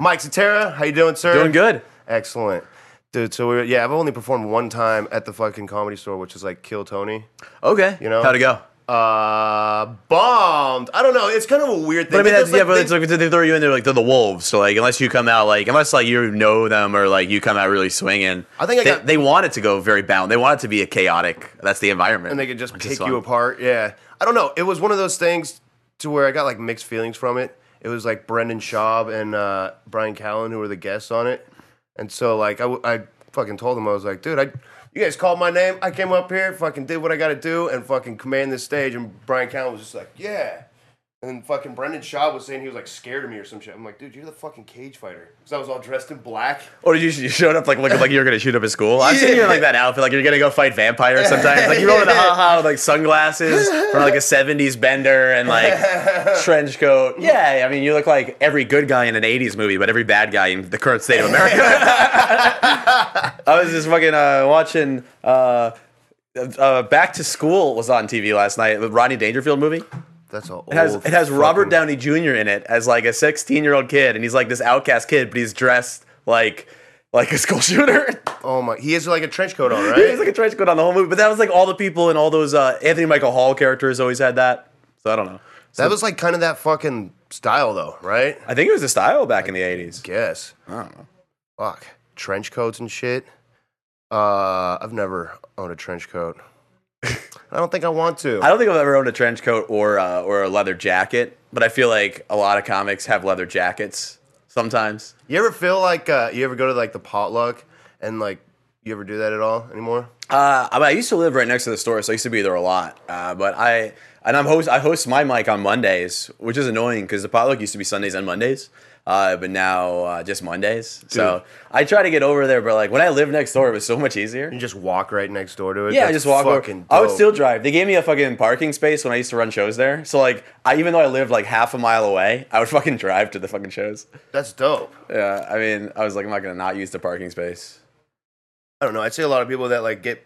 Mike Citera, how you doing, sir? Doing good. Excellent. Dude, so we yeah, I've only performed one time at the fucking comedy store, which is like Kill Tony. Okay. You know? how'd it go? Uh, bombed. I don't know. It's kind of a weird thing. But I mean, that's, yeah, but they- it's like they throw you in there like they're the wolves. So like, unless you come out like, unless like you know them or like you come out really swinging, I think I they, got- they want it to go very bound. They want it to be a chaotic. That's the environment, and they can just pick you apart. Yeah, I don't know. It was one of those things to where I got like mixed feelings from it. It was like Brendan Schaub and uh, Brian Callen who were the guests on it, and so like I, fucking told them I was like, dude, I. You guys called my name. I came up here, fucking did what I got to do, and fucking command this stage. And Brian Callen was just like, "Yeah." And fucking Brendan Schaub was saying he was like scared of me or some shit. I'm like, dude, you're the fucking cage fighter. Because I was all dressed in black. Or did you, you showed up like looking like you were gonna shoot up a school? I've seen you in like that outfit, like you're gonna go fight vampires sometimes. Like you roll into haha with like sunglasses from like a '70s bender and like trench coat. Yeah, I mean you look like every good guy in an '80s movie, but every bad guy in the current state of America. I was just fucking uh, watching. Uh, uh, Back to School was on TV last night. The Rodney Dangerfield movie. That's all. It has it has Robert Downey Jr. in it as like a 16 year old kid, and he's like this outcast kid, but he's dressed like like a school shooter. Oh my, he has like a trench coat on, right? like a trench coat on the whole movie. But that was like all the people and all those uh, Anthony Michael Hall characters always had that. So I don't know. that was like kind of that fucking style though, right? I think it was a style back in the 80s. Guess. I don't know. Fuck. Trench coats and shit. Uh, I've never owned a trench coat. I don't think I want to. I don't think I've ever owned a trench coat or uh, or a leather jacket, but I feel like a lot of comics have leather jackets sometimes. You ever feel like uh, you ever go to like the potluck and like you ever do that at all anymore? Uh, I, mean, I used to live right next to the store, so I used to be there a lot. Uh, but I and I'm host. I host my mic on Mondays, which is annoying because the potluck used to be Sundays and Mondays, uh, but now uh, just Mondays. So I try to get over there, but like when I lived next door, it was so much easier. You just walk right next door to it. Yeah, I just walk over. I would still drive. They gave me a fucking parking space when I used to run shows there. So like, I even though I lived like half a mile away, I would fucking drive to the fucking shows. That's dope. Yeah, I mean, I was like, I'm not gonna not use the parking space. I don't know. I'd say a lot of people that like get,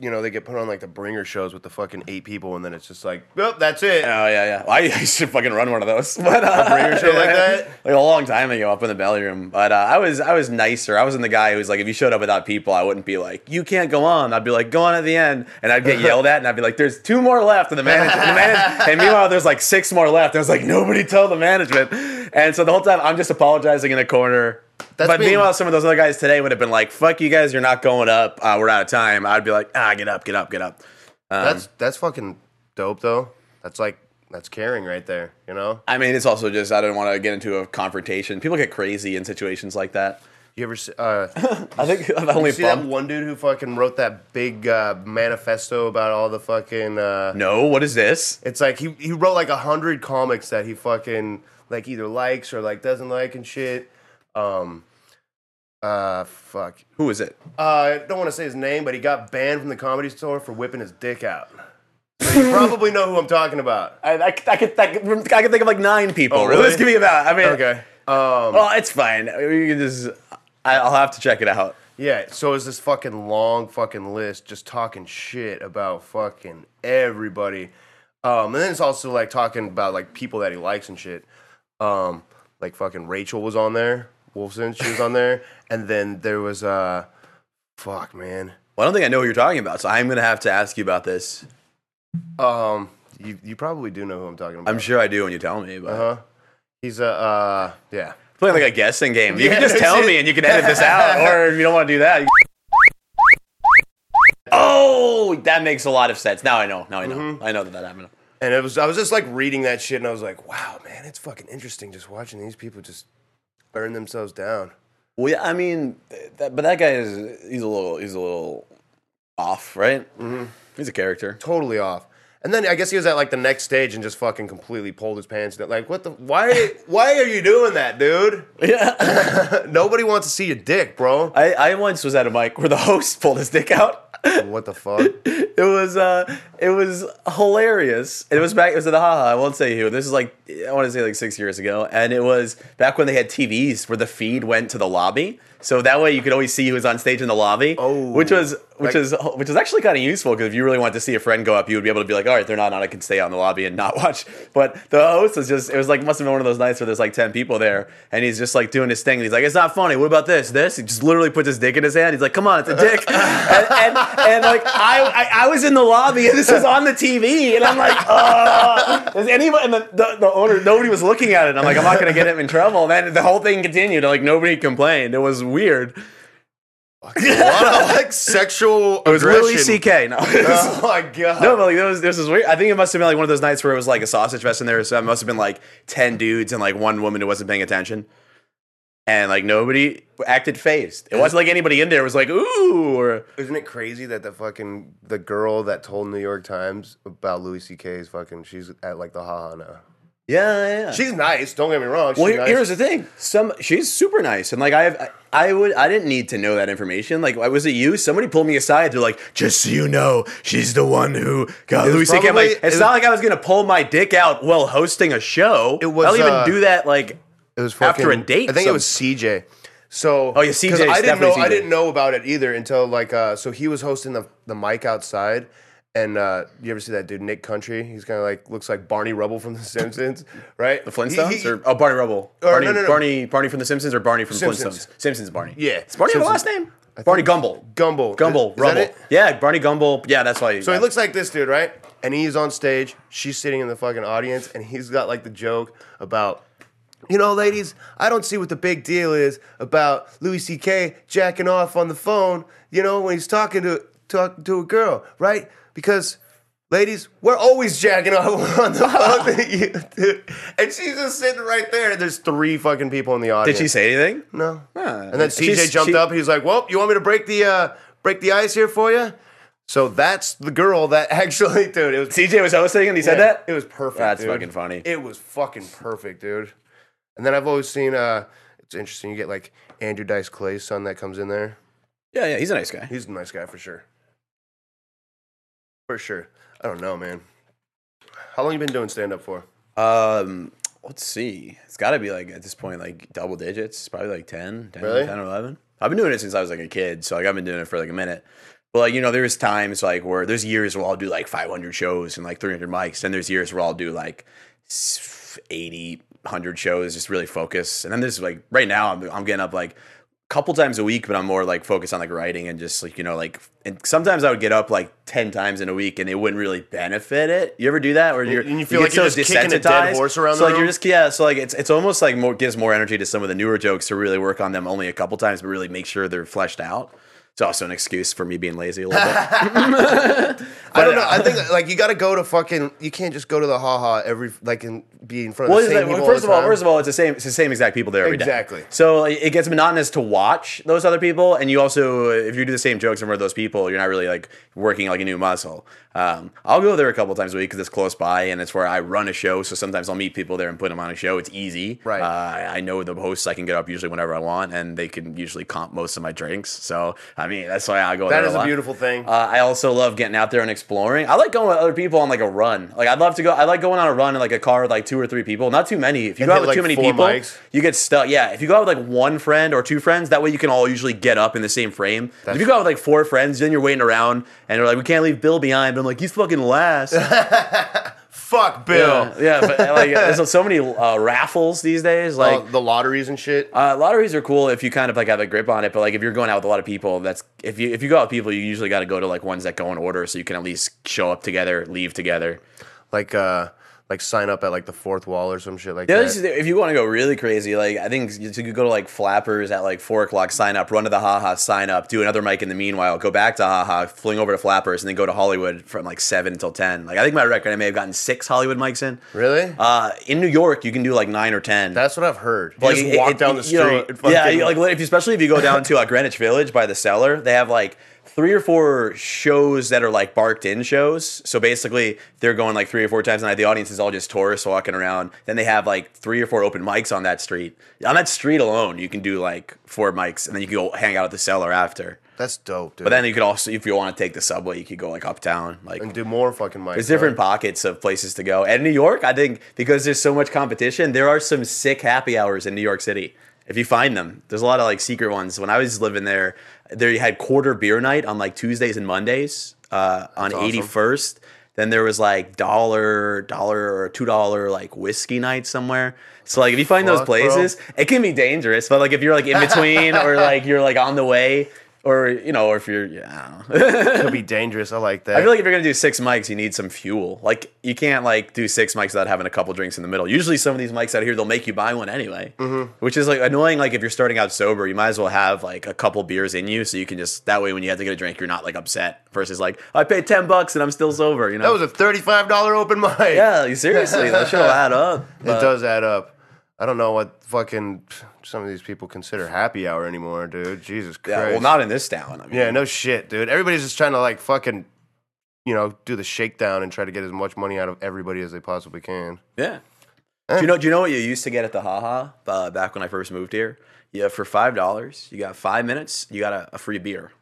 you know, they get put on like the bringer shows with the fucking eight people, and then it's just like, well, that's it. Oh yeah, yeah. I used to fucking run one of those. But uh, bringer show like that? like a long time ago, up in the belly room. But uh, I was I was nicer. I wasn't the guy who was like, if you showed up without people, I wouldn't be like, you can't go on. I'd be like, go on at the end, and I'd get yelled at, and I'd be like, there's two more left, and the manager, and, the and meanwhile, there's like six more left. I was like, nobody tell the management, and so the whole time I'm just apologizing in a corner. That's but being- meanwhile, some of those other guys today would have been like, "Fuck you guys, you're not going up. Uh, we're out of time." I'd be like, "Ah, get up, get up, get up." Um, That's that's fucking dope though. That's like that's caring right there. You know. I mean, it's also just I don't want to get into a confrontation. People get crazy in situations like that. You ever see, uh, I think I've only see that one dude who fucking wrote that big uh, manifesto about all the fucking? Uh, No, what is this? It's like he he wrote like a hundred comics that he fucking like either likes or like doesn't like and shit. Um, uh, fuck. Who is it? Uh, I don't want to say his name, but he got banned from the comedy store for whipping his dick out. you probably know who I'm talking about. I, I, I, could, I, could, I could think of like nine people. Oh, Really? Just give me about. I mean, Okay. Um, Well, it's fine. We can just. I, I'll have to check it out. yeah. So it's this fucking long fucking list just talking shit about fucking everybody. Um, and then it's also like talking about like people that he likes and shit. Um, like fucking Rachel was on there. Wolfson, she was on there. And then there was uh, fuck man. Well, I don't think I know what you're talking about, so I'm gonna have to ask you about this. Um, you you probably do know who I'm talking about. I'm sure I do when you tell me, but Uh huh. He's a uh, yeah. playing like a guessing game. You Yeah, can just tell it. me, and you can edit this out, or if you don't want to do that. you- Oh, that makes a lot of sense. Now I know. Now I know. Mm-hmm. I know that that happened. And it was I was just like reading that shit, and I was like, wow, man, it's fucking interesting just watching these people just burn themselves down. Well, yeah, I mean, that, but that guy is he's a little he's a little off, right? Mm-hmm. He's a character. Totally off. And then I guess he was at like the next stage and just fucking completely pulled his pants down. Like, what the? Why? why are you doing that, dude? Yeah. Nobody wants to see your dick, bro. I, I once was at a mic where the host pulled his dick out. What the fuck? It was uh it was hilarious. It was back it was at the haha, I won't say who. This is like I want to say like six years ago. And it was back when they had TVs where the feed went to the lobby. So that way you could always see who was on stage in the lobby. Oh. Which was which Like- is which is actually kind of useful because if you really want to see a friend go up, you would be able to be like, all right, they're not on. I can stay out in the lobby and not watch. But the host was just it was like must have been one of those nights where there's like ten people there, and he's just like doing his thing. And he's like, it's not funny. What about this? This? He just literally puts his dick in his hand. He's like, come on, it's a dick. and, and, and like I, I I was in the lobby and this was on the TV, and I'm like, oh, is anybody? And the, the the owner nobody was looking at it. I'm like, I'm not gonna get him in trouble. And then the whole thing continued. Like nobody complained. It was weird. A lot of like sexual. It was Louis. C.K. No. Oh my god. No, but like there was this was weird. I think it must have been like one of those nights where it was like a sausage fest in there. So it must have been like ten dudes and like one woman who wasn't paying attention, and like nobody acted phased. It wasn't like anybody in there was like ooh or Isn't it crazy that the fucking the girl that told New York Times about Louis C.K.'s fucking she's at like the haha now. Yeah yeah. She's nice. Don't get me wrong. She's well, here- nice. here's the thing. Some she's super nice, and like I have, I would, I didn't need to know that information. Like, was it you? Somebody pulled me aside. They're like, just so you know, she's the one who got Louis C.K. Like, it's it not like I was gonna pull my dick out while hosting a show. It was, I don't even uh, do that. Like, It was after a date, I think some- it was CJ. So Oh, yeah, CJ I didn't know. definitely I didn't know about it either until like uh, so he was hosting the the mic outside. And uh, you ever see that dude Nick Country? He's kind of like looks like Barney Rubble from The Simpsons, right? the Flintstones He- he- or oh Barney Rubble, Or, Barney, no, no, no. Barney, Barney from the Simpsons or Barney from Simpsons. Flintstones. Simpsons Barney. Yeah. Does Barney have a last Simpsons. name? Barney Gumble. Gumble. Gumble. Is Rubble. it? Yeah, Barney Gumble. Yeah, that's why. So he looks like this dude, right? And he's on stage. She's sitting in the fucking audience, and he's got like the joke about, you know, ladies, I don't see what the big deal is about Louis C.K. jacking off on the phone. You know, when he's talking to talking to a girl, right? Because. Ladies, we're always jacking off on the phone. And she's just sitting right there. And there's three fucking people in the audience. Did she say anything? No. And then CJ jumped she- up. He's like, "Well, you want me to break the uh, break the ice here for you?" So that's the girl that actually, dude. It was CJ was hosting and he said yeah, that. It was perfect. That's dude. fucking funny. It was fucking perfect, dude. And then I've always seen. uh It's interesting. You get like Andrew Dice Clay's son that comes in there. Yeah, yeah, he's a nice guy. He's a nice guy for sure. For sure. I don't know, man. How long you been doing stand up for? Um, let's see. It's got to be like at this point like double digits, probably like 10, 10, Really? 10 or 11. I've been doing it since I was like a kid, so like I've been doing it for like a minute. But like you know, there's times like where there's years where I'll do like 500 shows and like 300 mics, and there's years where I'll do like s- 80, 100 shows, just really focus. And then there's like right now I'm I'm getting up like couple times a week, but I'm more like focused on like writing and just like you know like and sometimes I would get up like ten times in a week and it wouldn't really benefit it. You ever do that where you're and you feel get like you're just kicking a dead horse around So like you're just yeah, so like it's it's almost like more gives more energy to some of the newer jokes to really work on them only a couple times, but really make sure they're fleshed out. It's also an excuse for me being lazy a little bit. I don't know. I think like you got to go to fucking. You can't just go to the haha every like and be in front of Well, the same like- people. first of all, first of all, it's the same. It's the same exact people there every day. Exactly. So it gets monotonous to watch those other people, and you also, if you do the same jokes in front of those people, you're not really like working like a new muscle. Um, I'll go there a couple times a week because it's close by, and it's where I run a show. So sometimes I'll meet people there and put them on a show. It's easy. Right. Uh, I know the hosts. I can get up usually whenever I want, and they can usually comp most of my drinks. So I mean, that's why I go. That there is a lot. beautiful thing. Uh, I also love getting out there and exploring. I like going with other people on like a run. Like I'd love to go. I like going on a run in like a car with like two or three people. Not too many. If you And go out with like, too many people, mics. you get stuck. Yeah. If you go out with like one friend or two friends, that way you can all usually get up in the same frame. if you go out with like four friends, then you're waiting around and they're like, we can't leave Bill behind. But I'm like, he's fucking last. Fuck Bill. yeah, yeah, but like there's so many uh, raffles these days. Like Oh, the lotteries and shit. uh, lotteries are cool if you kind of like have a grip on it, but like if you're going out with a lot of people, that's if you if you go out with people, you usually got to go to like ones that go in order, so you can at least show up together, leave together. like uh like sign up at like the fourth wall or some shit like Yeah, that. this if you want to go really crazy, like I think you could go to like Flappers at like four o'clock, sign up, run to the haha, sign up, do another mic in the meanwhile, go back to haha, fling over to Flappers, and then go to Hollywood from like seven until ten. Like I think my record, I may have gotten six Hollywood mics in. really? Uh, in New York, you can do like nine or ten. That's what I've heard. Like, just it- walk it- down the know, street. and yeah, you- like if, especially if you go down to uh, Greenwich Village by the cellar, they have like three or four shows that are like barked in shows. So basically, they're going like three or four times a night. The audience is all just tourists walking around. Then they have like three or four open mics on that street. On that street alone, you can do like four mics, and then you can go hang out at the cellar after. that's dope, dude. But then you could also, if you want to take the subway, you could go like uptown, like and do more fucking mics. there's different huh? pockets of places to go. And New York, I think because there's so much competition, there are some sick happy hours in New York City. If you find them, there's a lot of like secret ones. When I was living there, They had quarter beer night on like Tuesdays and Mondays uh, on awesome. eighty first. Then there was like dollar, dollar or two dollar like whiskey night somewhere. So like if you find those Fuck, bro. places, it can be dangerous. But like if you're like in between or like you're like on the way or you know or if you're yeah. I, don't know. Could be dangerous. I like that. I feel like if you're gonna do six mics, you need some fuel. Like you can't like do six mics without having a couple drinks in the middle. Usually some of these mics out here they'll make you buy one anyway, Mm-hmm. which is like annoying. Like if you're starting out sober, you might as well have like a couple beers in you, so you can just that way when you have to get a drink, you're not like upset. Versus like I paid ten bucks and I'm still sober. You know? that was a thirty-five dollar open mic. yeah, seriously, that should add up. it does add up. I don't know what fucking some of these people consider happy hour anymore, dude. Jesus Christ. Yeah, well, not in this town. I mean, Yeah, no shit, dude. Everybody's just trying to like fucking, you know, do the shakedown and try to get as much money out of everybody as they possibly can. Yeah. Do you know? Do you know what you used to get at the haha uh, back when I first moved here? Yeah, for five dollars, you got five minutes. You got a, a free beer.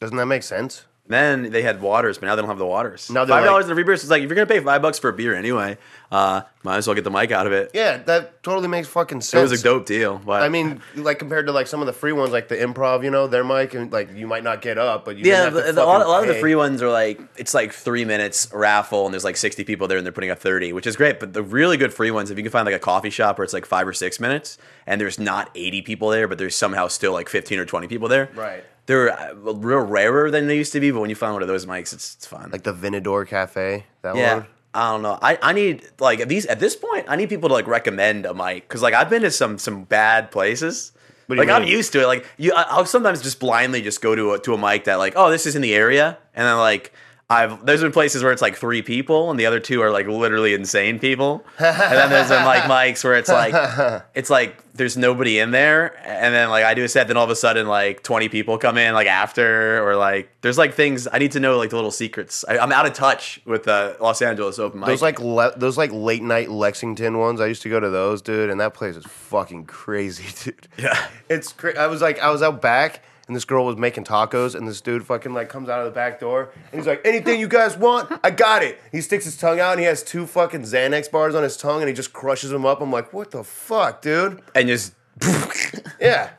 Doesn't that make sense? Then they had waters, but now they don't have the waters. Now they're five dollars like- in a free beer. So it's like if you're gonna pay five bucks for a beer anyway, uh, might as well get the mic out of it. Yeah, that totally makes fucking sense. It was a dope deal, but I mean, like compared to like some of the free ones, like the improv, you know, their mic and like you might not get up, but you yeah, didn't have to the, the, a, lot, a lot of the pay. free ones are like it's like three minutes raffle, and there's like sixty people there, and they're putting up thirty, which is great. But the really good free ones, if you can find like a coffee shop where it's like five or six minutes, and there's not eighty people there, but there's somehow still like fifteen or twenty people there. Right. They're uh, real rarer than they used to be, but when you find one of those mics, it's, it's fun. like the Vinador Cafe. That Yeah. one. I don't know. I, I need like at these at this point I need people to like recommend a mic because like I've been to some some bad places. What do you like I'm used to it. Like you, I- I'll sometimes just blindly just go to a to a mic that like oh this is in the area and then like I've there's been places where it's like three people and the other two are like literally insane people and then there's been like mics where it's like it's like there's nobody in there and then like I do a set then all of a sudden like 20 people come in like after or like there's like things I need to know like the little secrets. I, I'm out of touch with uh, Los Angeles open mic. Those like le- those like late night Lexington ones. I used to go to those, dude, and that place is fucking crazy, dude. Yeah. It's cra- I was like I was out back and this girl was making tacos and this dude fucking like comes out of the back door and he's like, "Anything you guys want? I got it." He sticks his tongue out and he has two fucking Xanax bars on his tongue and he just crushes them up. I'm like, "What the fuck, dude?" and just Yeah.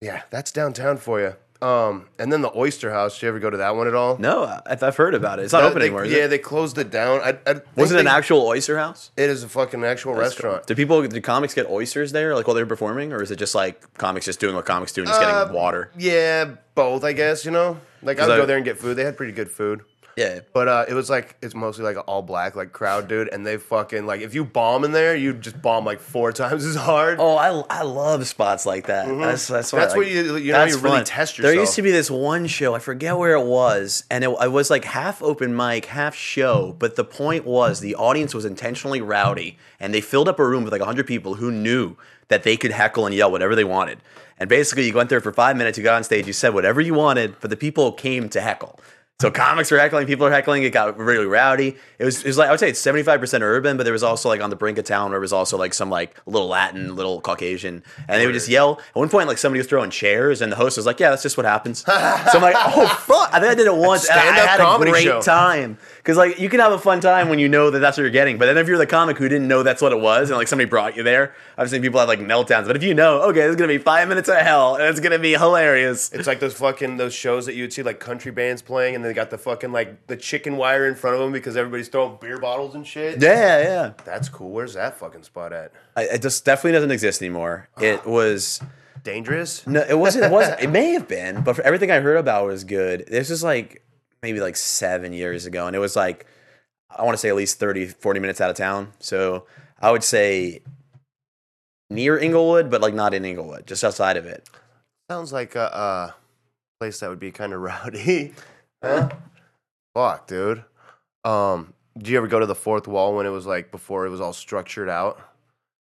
Yeah, that's downtown for you. Um, and then the Oyster House. Did you ever go to that one at all? no, I, I've heard about it. It's not open they- anymore. Is yeah, it? they closed it down. I, I think Was it an they- actual oyster house? It is a fucking actual restaurant. Do people, do comics get oysters there, like while they're performing, or is it just like comics just doing what comics do and just Uh, getting water? Yeah, both, I guess, you know? Like, I would I- go there and get food. They had pretty good food. Yeah, But uh, it was like, it's mostly like an all black, like, crowd, dude. And they fucking, like, if you bomb in there, you just bomb like four times as hard. Oh, I, I love spots like that. That's that's, Mm-hmm. Like, where you- you know, you really fun. test yourself. There used to be this one show. I forget where it was, and it, I was like half open mic, half show. But the point was the audience was intentionally rowdy, and they filled up a room with like hundred people who knew that they could heckle and yell whatever they wanted. And basically, you went there for five minutes, you got on stage, you said whatever you wanted, but the people came to heckle. So comics were heckling, people were heckling. It got really rowdy. It was, it was like I would say it's seventy five percent urban, but there was also like on the brink of town where it was also like some like little Latin, little Caucasian, and they would just yell. At one point, like somebody was throwing chairs, and the host was like, "Yeah, that's just what happens." so I'm like, "Oh fuck!" I think I did it once, and I had a comedy great show. time because like you can have a fun time when you know that that's what you're getting. But then if you're the comic who didn't know that's what it was, and like somebody brought you there, I've seen people have like meltdowns. But if you know, okay, this is gonna be five minutes of hell, and it's gonna be hilarious. It's like those fucking those shows that you'd see like country bands playing, and they got the fucking like the chicken wire in front of them because everybody's throwing beer bottles and shit. Yeah, yeah. That's cool. Where's that fucking spot at? I, it just definitely doesn't exist anymore. Ah. It was Dangerous. no, it wasn't. It wasn't. It may have been, but for everything I heard about was good. This was like maybe like seven years ago, and it was like I want to say at least 30, 40 minutes out of town. So I would say near Inglewood, but like not in Inglewood, just outside of it. Sounds like a uh, place that would be kind of rowdy. huh? Fuck, dude. Um, did you ever go to the fourth wall when it was like before it was all structured out?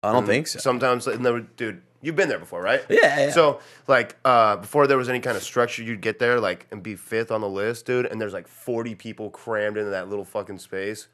I don't think so. Sometimes, like, no, dude, you've been there before, right? Yeah, yeah. So, like, uh, before there was any kind of structure, you'd get there, like, and be fifth on the list, dude. And there's like 40 people crammed into that little fucking space.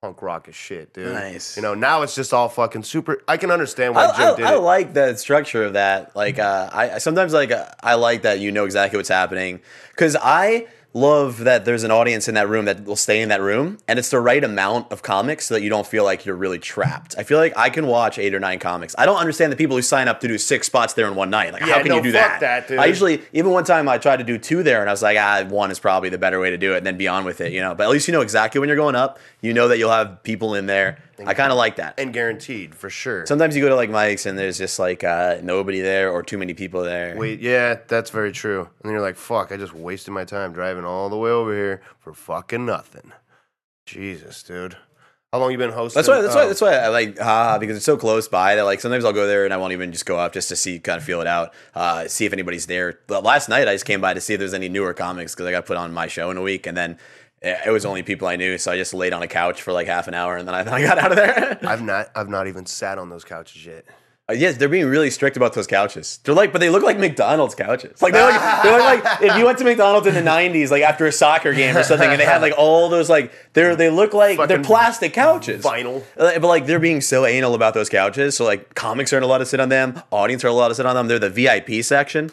Punk rock as shit, dude. Nice. You know, now it's just all fucking super. I can understand why I, Jim I, did I it. like the structure of that. Like, uh, I I sometimes like uh, I like that you know exactly what's happening because I love that there's an audience in that room that will stay in that room, and it's the right amount of comics so that you don't feel like you're really trapped. I feel like I can watch eight or nine comics. I don't understand the people who sign up to do six spots there in one night. Like, Yeah, how can no, you do that? that. I usually, even one time, I tried to do two there, and I was like, ah, one is probably the better way to do it, and then be on with it, you know. But at least you know exactly when you're going up. You know that you'll have people in there. I kind of like that. and guaranteed for sure. Sometimes you go to like Mike's and there's just like uh, nobody there or too many people there. Wait, yeah, that's very true. And then you're like, fuck, I just wasted my time driving all the way over here for fucking nothing. Jesus, dude. How long you been hosting? That's why. That's why. Oh, That's why I like haha because it's so close by that like sometimes I'll go there and I won't even just go up just to see kind of feel it out, uh, see if anybody's there. But last night I just came by to see if there's any newer comics because I got put on my show in a week and then it was only people I knew, so I just laid on a couch for like half an hour and then I, then I got out of there. I've not, I've not even sat on those couches yet. Uh, yes, they're being really strict about those couches. They're like, but they look like McDonald's couches. Like they look, they look like if you went to McDonald's in the '90s, like after a soccer game or something, and they had like all those like they're they look like they're plastic couches, vinyl. Uh, But like they're being so anal about those couches. So like comics aren't allowed to sit on them. Audience are allowed to sit on them. They're the VIP section.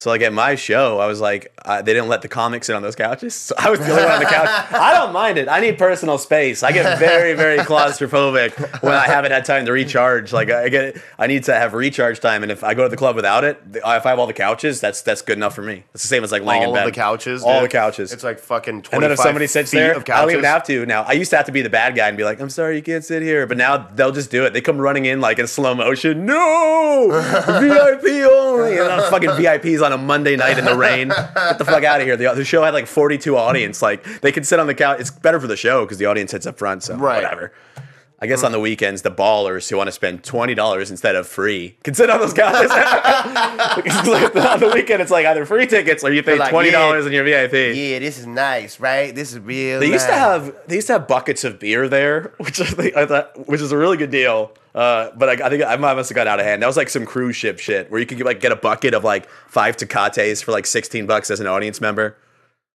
So like at my show, I was like, uh, they didn't let the comics sit on those couches. So I was the only one on the couch. I don't mind it. I need personal space. I get very, very claustrophobic when I haven't had time to recharge. Like I get, I need to have recharge time. And if I go to the club without it, if I have all the couches, that's that's good enough for me. It's the same as like laying all in bed. of the couches. all dude. the couches. It's like fucking. 25 And then if somebody sits there, I don't even have to now. I used to have to be the bad guy and be like, "I'm sorry, you can't sit here." But now they'll just do it. They come running in like in slow motion. No, VIP only. And then fucking VIPs on a Monday night in the rain. Get the fuck out of here. The, the show had like 42 audience. Like they could sit on the couch. It's better for the show because the audience sits up front. So Right. whatever. I guess on the mm. weekends, the ballers who want to spend twenty dollars instead of free can sit on those couches. On the weekend, it's like either free tickets or you pay like, twenty dollars and you're VIP. Yeah, this is nice, right? This is real. They used to have they used to have buckets of beer there, which I, think, I thought which is a really good deal. Uh, but I, I think I must have got out of hand. That was like some cruise ship shit where you could like get a bucket of like five Tecates for like sixteen bucks as an audience member.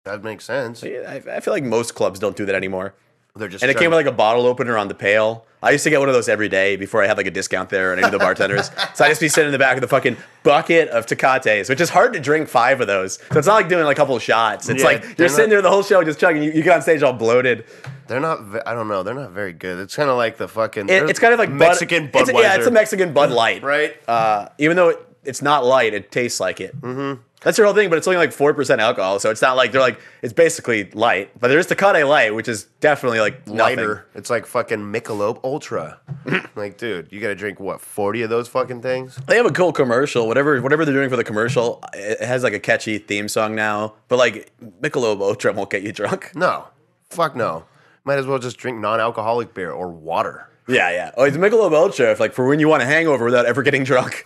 That makes sense. I, I feel like most clubs don't do that anymore. They're just And it came to- with like a bottle opener on the pail. I used to get one of those every day before I had like a discount there and I knew the bartenders. so I'd just be sitting in the back of the fucking bucket of Tecates, which is hard to drink five of those. So it's not like doing like a couple shots. It's Yeah, like you're sitting not- there the whole show just chugging. You, you get on stage all bloated. They're not. I don't know. They're not very good. It's kind of like the fucking. It- it's kind of like Bud- Mexican it's- Budweiser. yeah, it's a Mexican Bud Light, right? Uh, even though it, it's not light, it tastes like it. Mm-hmm. That's the whole thing, but it's only like four percent alcohol, so it's not like they're like it's basically light. But there is Tecate Light, which is definitely like nothing. Lighter. It's like fucking Michelob Ultra. like, dude, you got to drink what forty of those fucking things? They have a cool commercial. Whatever whatever they're doing for the commercial, it has like a catchy theme song now. But like Michelob Ultra won't get you drunk. No, fuck no. Might as well just drink non-alcoholic beer or water. Yeah, yeah. Oh, it's Michelob Ultra, if like for when you want a hangover without ever getting drunk.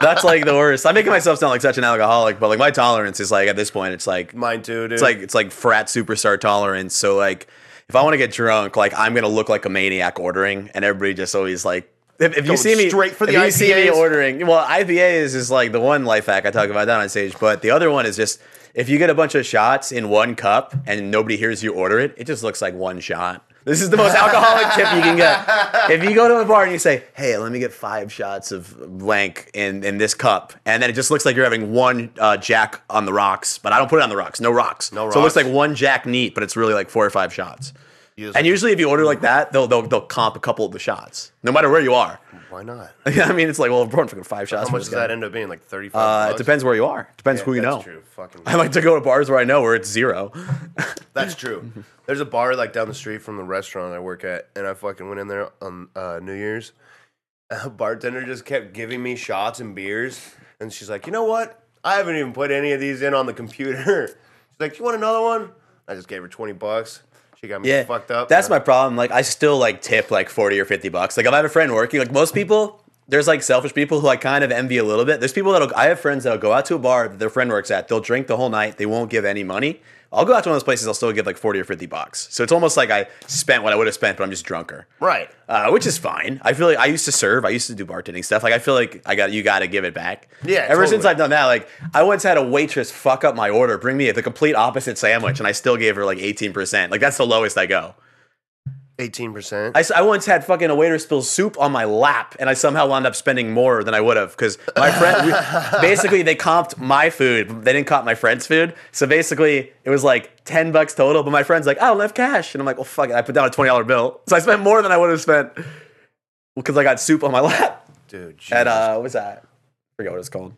That's like the worst. I'm making myself sound like such an alcoholic, but like my tolerance is like at this point, it's like Mine too, dude. It's like it's like frat superstar tolerance. So like if I want to get drunk, like I'm gonna look like a maniac ordering, and everybody just always like. If, if you see me straight for the if you see me ordering, well, IPAs is like the one life hack I talk about down on stage, but the other one is just if you get a bunch of shots in one cup and nobody hears you order it, it just looks like one shot. This is the most alcoholic tip you can get. If you go to a bar and you say, "Hey, let me get five shots of blank in in this cup," and then it just looks like you're having one uh, Jack on the rocks, but I don't put it on the rocks. No rocks. No So it looks like one Jack neat, but it's really like four or five shots. Just- And usually, if you order like that, they'll they'll, they'll comp a couple of the shots, no matter where you are. Why not? I mean, it's like, well, we're fucking five shots. How much does that end up being? Like thirty-five. Uh, it depends where you are. Depends Yeah, who you that's know. True. Fucking. I like to go to bars where I know where it's zero. That's true. There's a bar like down the street from the restaurant I work at, and I fucking went in there on uh, New Year's. A bartender just kept giving me shots and beers, and she's like, "You know what? I haven't even put any of these in on the computer." She's like, "You want another one?" I just gave her twenty bucks. She got me yeah, fucked up. That's my problem. Like, I still like tip like forty or fifty bucks. Like, if I have a friend working, like most people, there's like selfish people who I kind of envy a little bit. There's people that'll. I have friends that'll go out to a bar that their friend works at. They'll drink the whole night. They won't give any money. I'll go out to one of those places. I'll still give like forty or fifty bucks. So it's almost like I spent what I would have spent, but I'm just drunker. right. uh, which is fine. I feel like I used to serve. I used to do bartending stuff. Like I feel like I got you got to give it back. Yeah, Ever since. I've done that, like I once had a waitress fuck up my order, bring me the complete opposite sandwich, and I still gave her like eighteen percent. Like that's the lowest I go. Eighteen percent. I once had fucking a waiter spill soup on my lap, and I somehow wound up spending more than I would have because my friend. we- basically, they comped my food, they didn't comp my friend's food. So basically, it was like ten bucks total. But my friend's like, "I don't have cash," and I'm like, "Well, fuck it." I put down a twenty dollar bill, so I spent more than I would have spent because I got soup on my lap Dude, Jesus. at uh, what's that? I forget what it's called.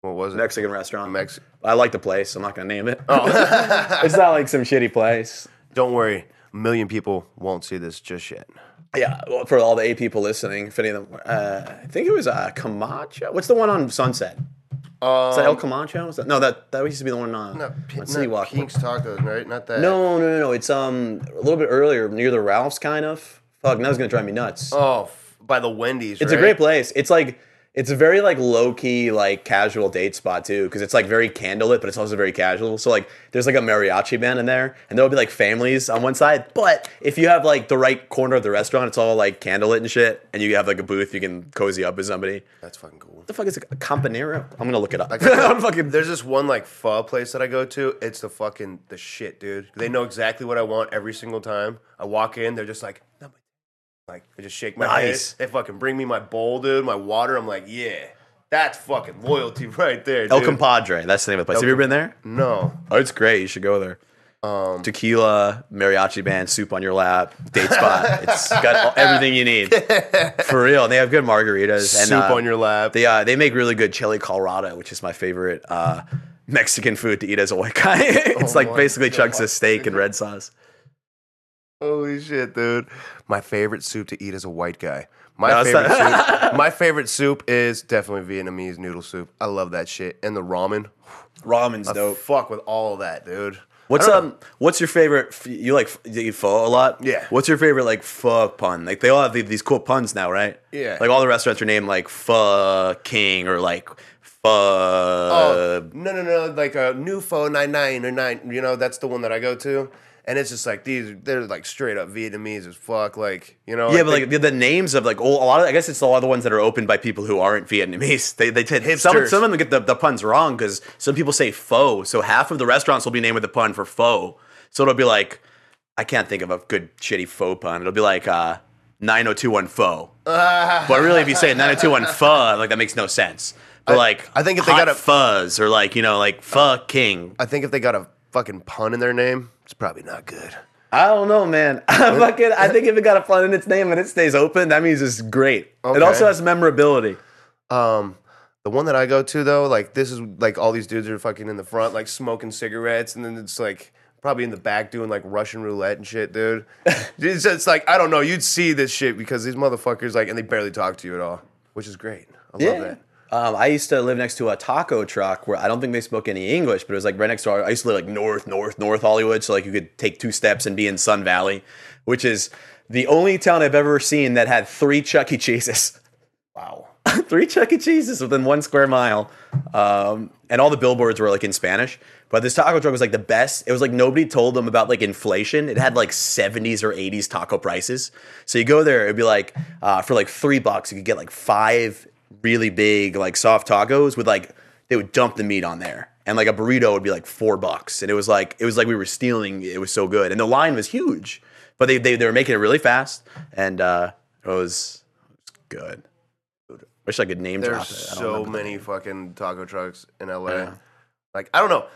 what was it? Mexican restaurant. Mex- I like the place. I'm not gonna name it. Oh. it's not like some shitty place. Don't worry, a million people won't see this just yet. Yeah, well, for all the eight people listening, if any of them, uh, I think it was uh, Camacho. What's the one on Sunset? Is that El Camacho? Is that, no, that that used to be the one on, Not, on City Walk. Pink's Tacos, right? Not that. No, no, no, no. It's um a little bit earlier, near the Ralphs, kind of. Fuck, now it's gonna drive me nuts. Oh, f- by the Wendy's. it's a great place. It's like it's a very like low key like casual date spot too, because it's like very candlelit, but it's also very casual. So like there's like a mariachi band in there, and there'll be like families on one side. But if you have like the right corner of the restaurant, it's all like candlelit and shit, and you have like a booth you can cozy up with somebody. That's fucking cool. the fuck is a campanero? I'm gonna look it up. I'm fucking. There's this one like pho place that I go to. It's the fucking the shit, dude. They know exactly what I want every single time. I walk in, they're just like, like I just shake my Nice. head. They fucking bring me my bowl, dude, my water. I'm like, yeah, that's fucking loyalty right there, dude. El Compadre. That's the name of the place. Have you ever been there? no, Oh, it's great. You should go there. um, Tequila, mariachi band, soup on your lap, date spot. It's got all- everything you need for real. And they have good margaritas. And, soup uh, on your lap. They uh, they make really good chili colorado, which is my favorite uh, Mexican food to eat as a white guy. it's Oh like basically chunks of steak and red sauce. Holy shit, dude! My favorite soup to eat as a white guy. My No, favorite soup. My favorite soup is definitely Vietnamese noodle soup. I love that shit, and the ramen. Ramen's I dope. fuck with all of that, dude. What's um? What's your favorite? You like you eat pho a lot? Yeah. What's your favorite like pho pun? Like they all have these cool puns now, right? Yeah. Like all the restaurants are named like Pho King or like Pho. Oh no no no! Like a new phone nine nine or nine. You know that's the one that I go to, and it's just like these. They're like straight up Vietnamese as fuck. Like you know. yeah, but like the, the names of like all, a lot of I guess it's a lot of the ones that are opened by people who aren't Vietnamese. They they tend, some some of them get the, the puns wrong because some people say pho, so half of the restaurants will be named with the pun for pho. So it'll be like I can't think of a good shitty faux pun. It'll be like uh, nine zero two one pho. but really, if you say nine zero two one pho, like that makes no sense. But like I think if they got a- fuzz or like you know like pho king. I think if they got a fucking pun in their name, it's probably not good. I don't know, man. I fucking I think if it got a pun in its name and it stays open, that means it's great. It also has memorability. Um, the one that I go to though, like this is like all these dudes are fucking in the front, like smoking cigarettes, and then it's like probably in the back doing like Russian roulette and shit, dude. it's, it's like I don't know, you'd see this shit because these motherfuckers like, and they barely talk to you at all, which is great. I love that. Um, I used to live next to a taco truck where I don't think they spoke any English, but it was like right next door. I used to live like north, north, north Hollywood, so like you could take two steps and be in Sun Valley, which is the only town I've ever seen that had three Chuck E. Cheese's. Wow. three Chuck E. Cheese's within one square mile, um, and all the billboards were like in Spanish. But this taco truck was like the best. It was like nobody told them about like inflation. It had like 70s or 80s taco prices. So you go there, it'd be like uh, for like three bucks, you could get like five really big like soft tacos with like they would dump the meat on there, and like a burrito would be like four bucks, and it was like it was like we were stealing. It was so good, and the line was huge, but they they, they were making it really fast, and uh, it was it was good. Wish I could name There's drop it. I so many fucking taco trucks in LA. Yeah. Like I don't know,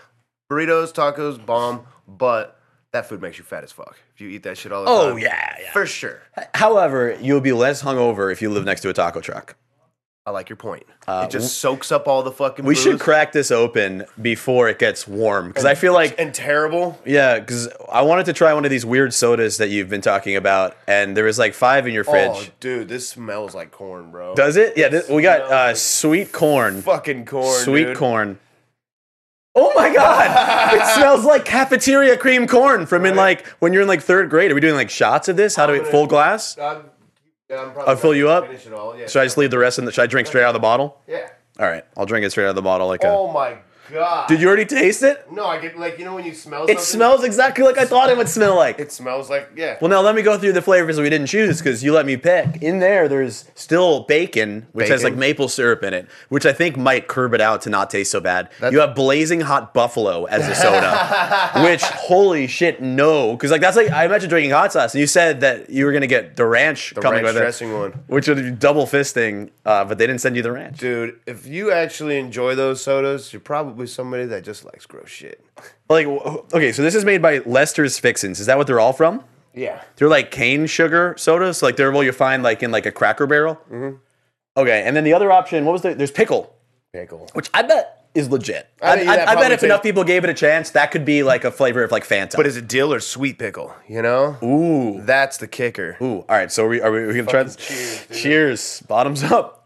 burritos, tacos, bomb, but that food makes you fat as fuck if you eat that shit all the Oh time. yeah, yeah. for sure. However, you'll be less hungover if you live next to a taco truck. I like your point. Uh, it just soaks up all the fucking. We should crack this open before it gets warm because I feel like and terrible. yeah, because I wanted to try one of these weird sodas that you've been talking about, and there was like five in your fridge. Oh, dude, this smells like corn, bro. Does it? Yeah, this, we got uh, sweet corn. fucking corn, Sweet dude. corn. Oh my god! it smells like cafeteria cream corn from in like when you're in like third grade. Are we doing like shots of this? How do we full glass? I'm, yeah, I'm I'll fill you up? Finish it all. Yeah. Should I just leave the rest in the? Should I drink straight out of the bottle? Yeah. All right, I'll drink it straight out of the bottle like a. Oh my god. Did you already taste it? No, I get like you know when you smell. It something? smells exactly like I thought it would smell like. It smells like yeah. Well, now let me go through the flavors we didn't choose because you let me pick. In there, there's still bacon, which has like maple syrup in it, which I think might curb it out to not taste so bad. That- you have blazing hot buffalo as the soda, which holy shit, no, because like that's like I imagine drinking hot sauce, and you said that you were gonna get the ranch the coming ranch with dressing one. it, which would be double fisting, uh, but they didn't send you the ranch. Dude, if you actually enjoy those sodas, you're probably somebody that just likes gross shit. Like, okay, so this is made by Lester's Fixins. Is that what they're all from? Yeah. They're like cane sugar sodas, like they're what you find like in like a Cracker Barrel. Mm-hmm. Okay, and then the other option, what was the? There's pickle, Pickle. which I bet is legit. I I, I, I bet if enough people gave it a chance, that could be like a flavor of like Fanta. But is it dill or sweet pickle? You know? ooh, That's the kicker. ooh. All right, so are we are we, are we gonna try this? Cheers, dude. Cheers. Bottoms up.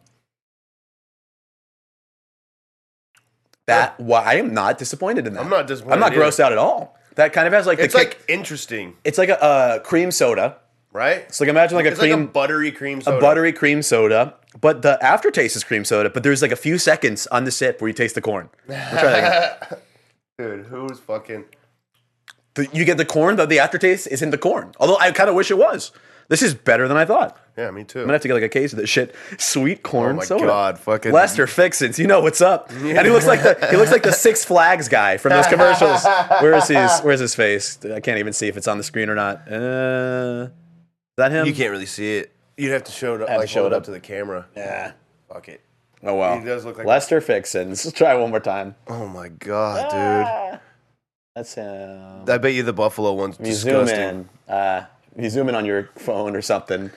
That why I am not disappointed in that. I'm not disappointed I'm not either. grossed out at all. That kind of has like the It's kick. like interesting, it's like a uh, cream soda. right? It's like imagine like a It's cream like a buttery cream soda. a buttery cream soda, but the aftertaste is cream soda. But there's like a few seconds on the sip where you taste the corn. Try that again. Dude, who's fucking The- you get the corn, but the aftertaste isn't the corn. Although I kind of wish it was. This is better than I thought. Yeah, me too. I'm gonna have to get like a case of this shit. Sweet corn oh my soda. god, fucking Lester Fixins, you know what's up. And he looks like the he looks like the Six Flags guy from those commercials. Where is his Where's his face? I can't even see if it's on the screen or not. Uh, is that him? You can't really see it. You'd have to show it up, to like show it up. up to the camera. Yeah. Fuck it. Oh wow. He does look like- Lester Fixins. Let's try one more time. Oh my god, dude. That's him. I bet you the buffalo one's you zoom disgusting. in. Uh, you zoom in on your phone or something.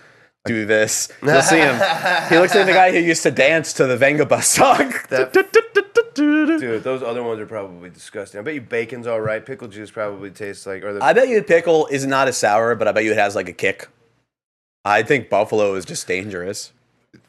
Do this. You'll see him. He looks like the guy who used to dance to the Vengabus song. That- Dude, those other ones are probably disgusting. I bet you bacon's all right. Pickle juice probably tastes like, or the I bet you pickle is not as sour, but I bet you it has like a kick. I think buffalo is just dangerous.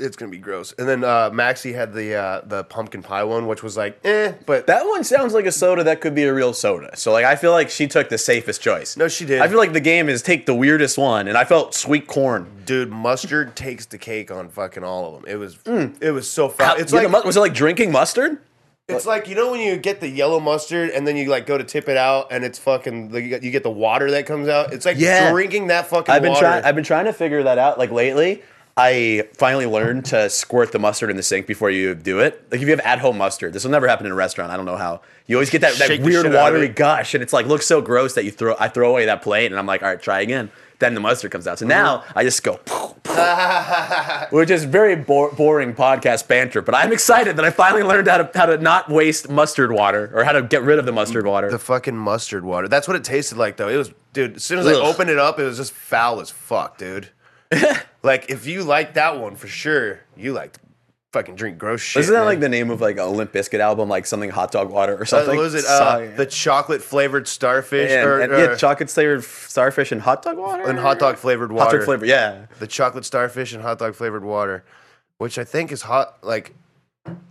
It's gonna be gross. And then uh, Maxie had the uh, the pumpkin pie one, which was like, eh, but That one sounds like a soda that could be a real soda. So like I feel like she took the safest choice. no, she did. I feel like the game is take the weirdest one, and I felt sweet corn. dude, mustard takes the cake on fucking all of them. It was, it was so. How- It's like was it like drinking mustard? it's like you know when you get the yellow mustard and then you like go to tip it out and it's fucking like, you get- you get the water that comes out. It's like Yeah. drinking that fucking. I've been water. trying. I've been trying to figure that out. Like lately, I finally learned to squirt the mustard in the sink before you do it. Like if you have at-home mustard, this will never happen in a restaurant. I don't know how. You always get that, that Shake weird shit out of watery gush, and it's like looks so gross that you throw. I throw away that plate, and I'm like, all right, try again. Then the mustard comes out. So mm-hmm. now I just go, which is very bo- boring podcast banter. But I'm excited that I finally learned how to how to not waste mustard water or how to get rid of the mustard water. the fucking mustard water. That's what it tasted like though. It was, dude. As soon as I opened it up, it was just foul as fuck, dude. like if you like that one for sure, you like to fucking drink gross shit. Isn't that man. like the name of like a Limp Bizkit album, like something hot dog water or Uh, something? what was it? Uh, the chocolate flavored starfish and, or, and, or- yeah, chocolate flavored starfish and hot dog water and hot dog flavored water. Hot water. dog flavor, yeah. The chocolate starfish and hot dog flavored water, which I think is hot. Like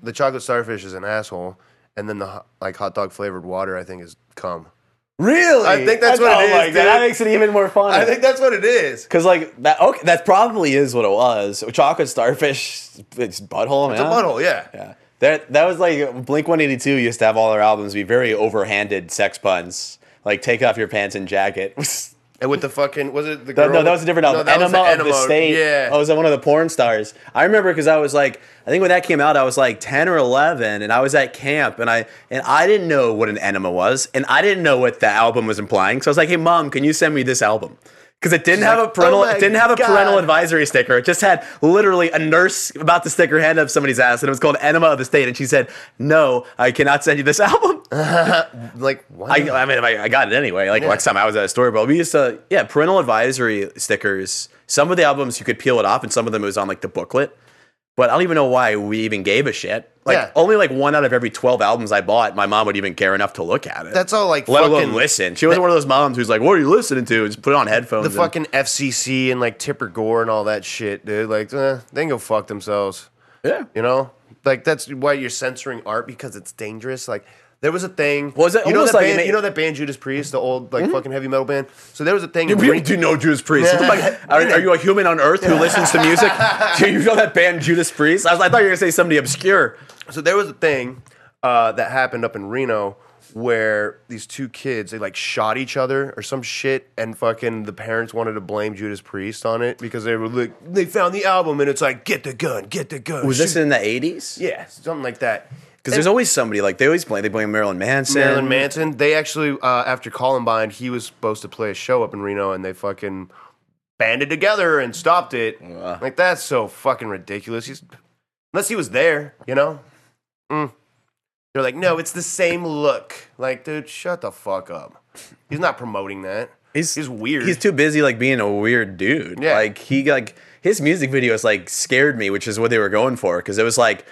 the chocolate starfish is an asshole, and then the like hot dog flavored water I think is cum. Really? I think that's what oh it oh is, my God, dude. That makes it even more fun. I think that's what it is. because like that. Okay, that probably is what it was. Chocolate starfish, it's butthole. Man. It's a butthole, yeah. Yeah. That that was like Blink One Eighty Two used to have all their albums be very overhanded sex puns, like "Take off your pants and jacket." And with the fucking was it the No, girl? no, that was a different album. No, that was Enema, the of the State. Yeah. Oh, I was one of the porn stars. I remember because I was like, I think when that came out, I was like ten or eleven, and I was at camp, and I and I didn't know what an enema was, and I didn't know what the album was implying. So I was like, Hey, mom, can you send me this album? Because it didn't have like, a parental, "Oh it didn't have a parental advisory sticker. It just had literally a nurse about to stick her hand up somebody's ass, and it was called Enema of the State. And she said, "No, I cannot send you this album." like why? I, I mean, I, I got it anyway. Like Yeah. next time I was at a store, but we used to, yeah, parental advisory stickers. Some of the albums you could peel it off, and some of them it was on like the booklet. But I don't even know why we even gave a shit. Like Yeah. only like one out of every twelve albums I bought, my mom would even care enough to look at it. That's all like let fucking alone listen. She wasn't one of those moms who's like, "What are you listening to?" Just put it on headphones. the and- fucking FCC and like Tipper Gore and all that shit, dude. Like eh, they can go fuck themselves. yeah. You know, like that's why you're censoring art because it's dangerous. Like there was a thing. Was it you know that like band? you know that band Judas Priest, the old like fucking heavy metal band. So there was a thing. You really do know Judas Priest. The fuck? are, are you a human on Earth who listens to music? do you know that band Judas Priest? I, was, I thought you were gonna say somebody obscure. So there was a thing uh, that happened up in Reno where these two kids they like shot each other or some shit and fucking the parents wanted to blame Judas Priest on it because they were like they found the album and it's like get the gun, get the gun. Was this in the eighties? yeah, something like that. Because there's always somebody like they always play. they blame Marilyn Manson. Marilyn Manson. They actually, uh, after Columbine, he was supposed to play a show up in Reno, and they fucking banded together and stopped it. Ugh. Like that's so fucking ridiculous. He's unless he was there, you know. Mm. They're like, no, it's the same look. Like, dude, shut the fuck up. He's not promoting that. He's He's weird. He's too busy like being a weird dude. Yeah. Like he like his music videos like scared me, which is what they were going for because it was like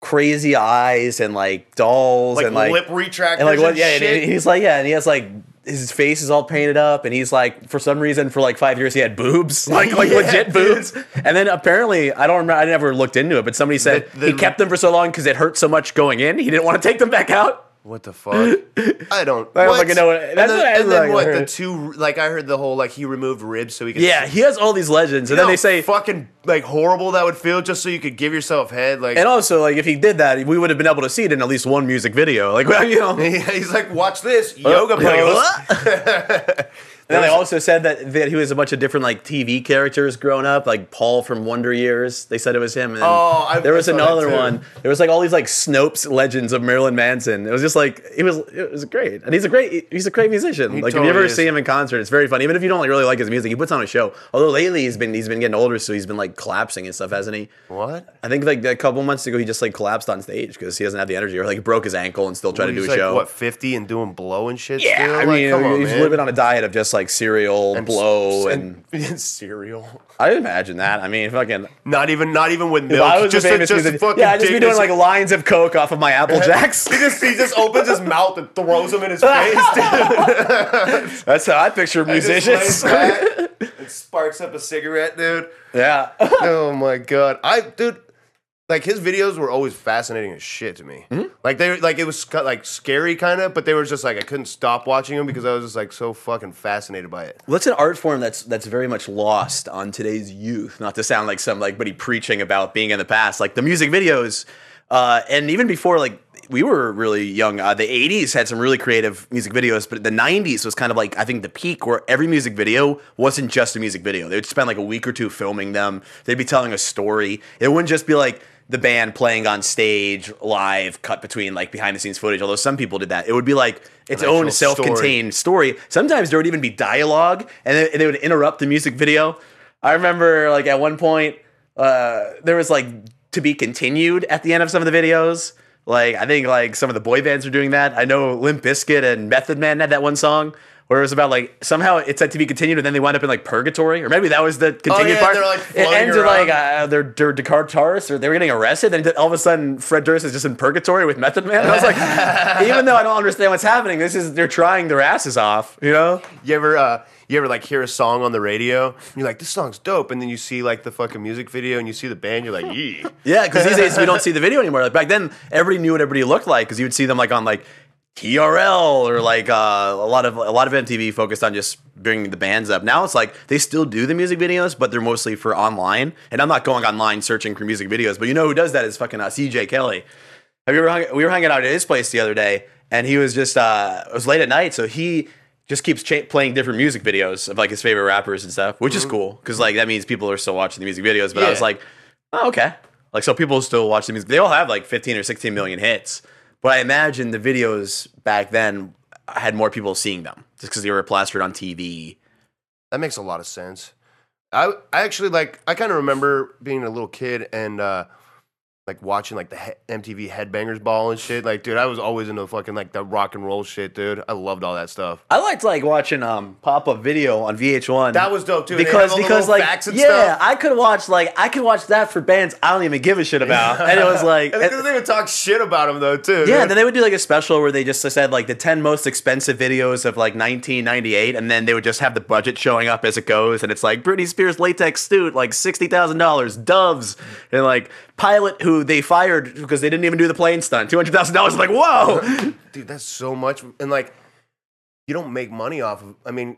crazy eyes and like dolls like and like lip retractors and like what? Yeah, and he's like yeah, and he has like his face is all painted up, and he's like for some reason for like five years he had boobs, like like Yeah, legit boobs, and then apparently I don't remember, I never looked into it, but somebody said The- the- he kept them for so long because it hurt so much going in, he didn't want to take them back out. What the fuck? I don't. I don't what? fucking know what- and that's then, what I- and then like, what? The two, like I heard the whole like he removed ribs so he could. Yeah, he has all these legends, and then they say fucking like horrible that would feel just so you could give yourself head. Like And also, like, if he did that, we would have been able to see it in at least one music video. Like, well, you know. And he's like, watch this uh, yoga pose. Then they also said that, that he was a bunch of different, like, TV characters growing up, like Paul from Wonder Years. They said it was him. And Oh, I- there was that another one. There was, like, all these, like, Snopes legends of Marilyn Manson. It was just, like, it was it was great. And he's a great he's a great musician. like, if you ever is. see him in concert, it's very fun. Even if you don't like, really like his music, he puts on a show. Although lately he's been he's been getting older, so he's been, like, collapsing and stuff, hasn't he? what? I think, like, a couple months ago, he just, like, collapsed on stage because he doesn't have the energy or, like, broke his ankle and still tried to do a like, show. What, 50 and doing blow and shit? Yeah, still? I Like, mean, come on, he's man. living on a diet of just like cereal, And blow, s- and, cereal. I imagine that. I mean, fucking. Not even, not even with milk. I was just famous just music, fucking yeah, I'd just be doing like lines of coke off of my Apple Jacks. He just, he just opens his mouth and throws them in his face. That's how I picture musicians. back and sparks up a cigarette, dude. yeah, oh my god, I dude, like his videos were always fascinating as shit to me. Mm-hmm. Like they, like it was like scary kind of, but they were just like I couldn't stop watching them because I was just like so fucking fascinated by it. well, it's an art form that's that's very much lost on today's youth. Not to sound like some like buddy preaching about being in the past, like the music videos, uh, and even before like. We were really young. Uh, the '80s had some really creative music videos, but the '90s was kind of like I think the peak where every music video wasn't just a music video. They would spend like a week or two filming them. They'd be telling a story. It wouldn't just be like the band playing on stage live, cut between like behind the scenes footage. Although some people did that, it would be like its An own self-contained story. Sometimes there would even be dialogue, and they, they would interrupt the music video. I remember like at one point uh, there was like to be continued at the end of some of the videos. Like I think like some of the boy bands are doing that. I know Limp Bizkit and Method Man had that one song where it was about like somehow it said to be continued and then they wound up in like purgatory or maybe that was the continued oh, yeah, part. they're, like, it ends with like uh, they're they're guitarists or they were getting arrested and then all of a sudden Fred Durst is just in purgatory with Method Man. And I was like, even though I don't understand what's happening, this is they're trying their asses off, you know? You ever, uh, you ever like hear a song on the radio? And you're like, this song's dope, and then you see like the fucking music video, and you see the band, you're like, yee. Yeah, because these days we don't see the video anymore. Like back then, everybody knew what everybody looked like because you would see them like on like TRL or like uh, a lot of a lot of MTV focused on just bringing the bands up. Now it's like they still do the music videos, but they're mostly for online. And I'm not going online searching for music videos, but you know who does that is fucking uh, CJ Kelly. Have you ever hung, we were hanging out at his place the other day, and he was just uh, it was late at night, so he just keeps cha- playing different music videos of like his favorite rappers and stuff, which is cool because like that means people are still watching the music videos. But I was like, oh okay, like so people still watch the music. They all have like 15 or 16 million hits, but I imagine the videos back then had more people seeing them just because they were plastered on TV. That makes a lot of sense. I I actually like I kind of remember being a little kid and uh like watching like the he- MTV Headbangers Ball and shit. Like, dude, I was always into fucking like the rock and roll shit, dude. I loved all that stuff. I liked like watching um pop up video on VH1. That was dope too. Because because like yeah, stuff. I could watch like I could watch that for bands I don't even give a shit about, and it was like. And they would talk shit about them though too. yeah, and then they would do like a special where they just said like the 10 most expensive videos of like 1998, and then they would just have the budget showing up as it goes, and it's like Britney Spears latex suit, like $60,000, Doves, and like Pilot, who they fired because they didn't even do the plane stunt, $200,000. Like, whoa! dude, that's so much. And like, you don't make money off of. I mean,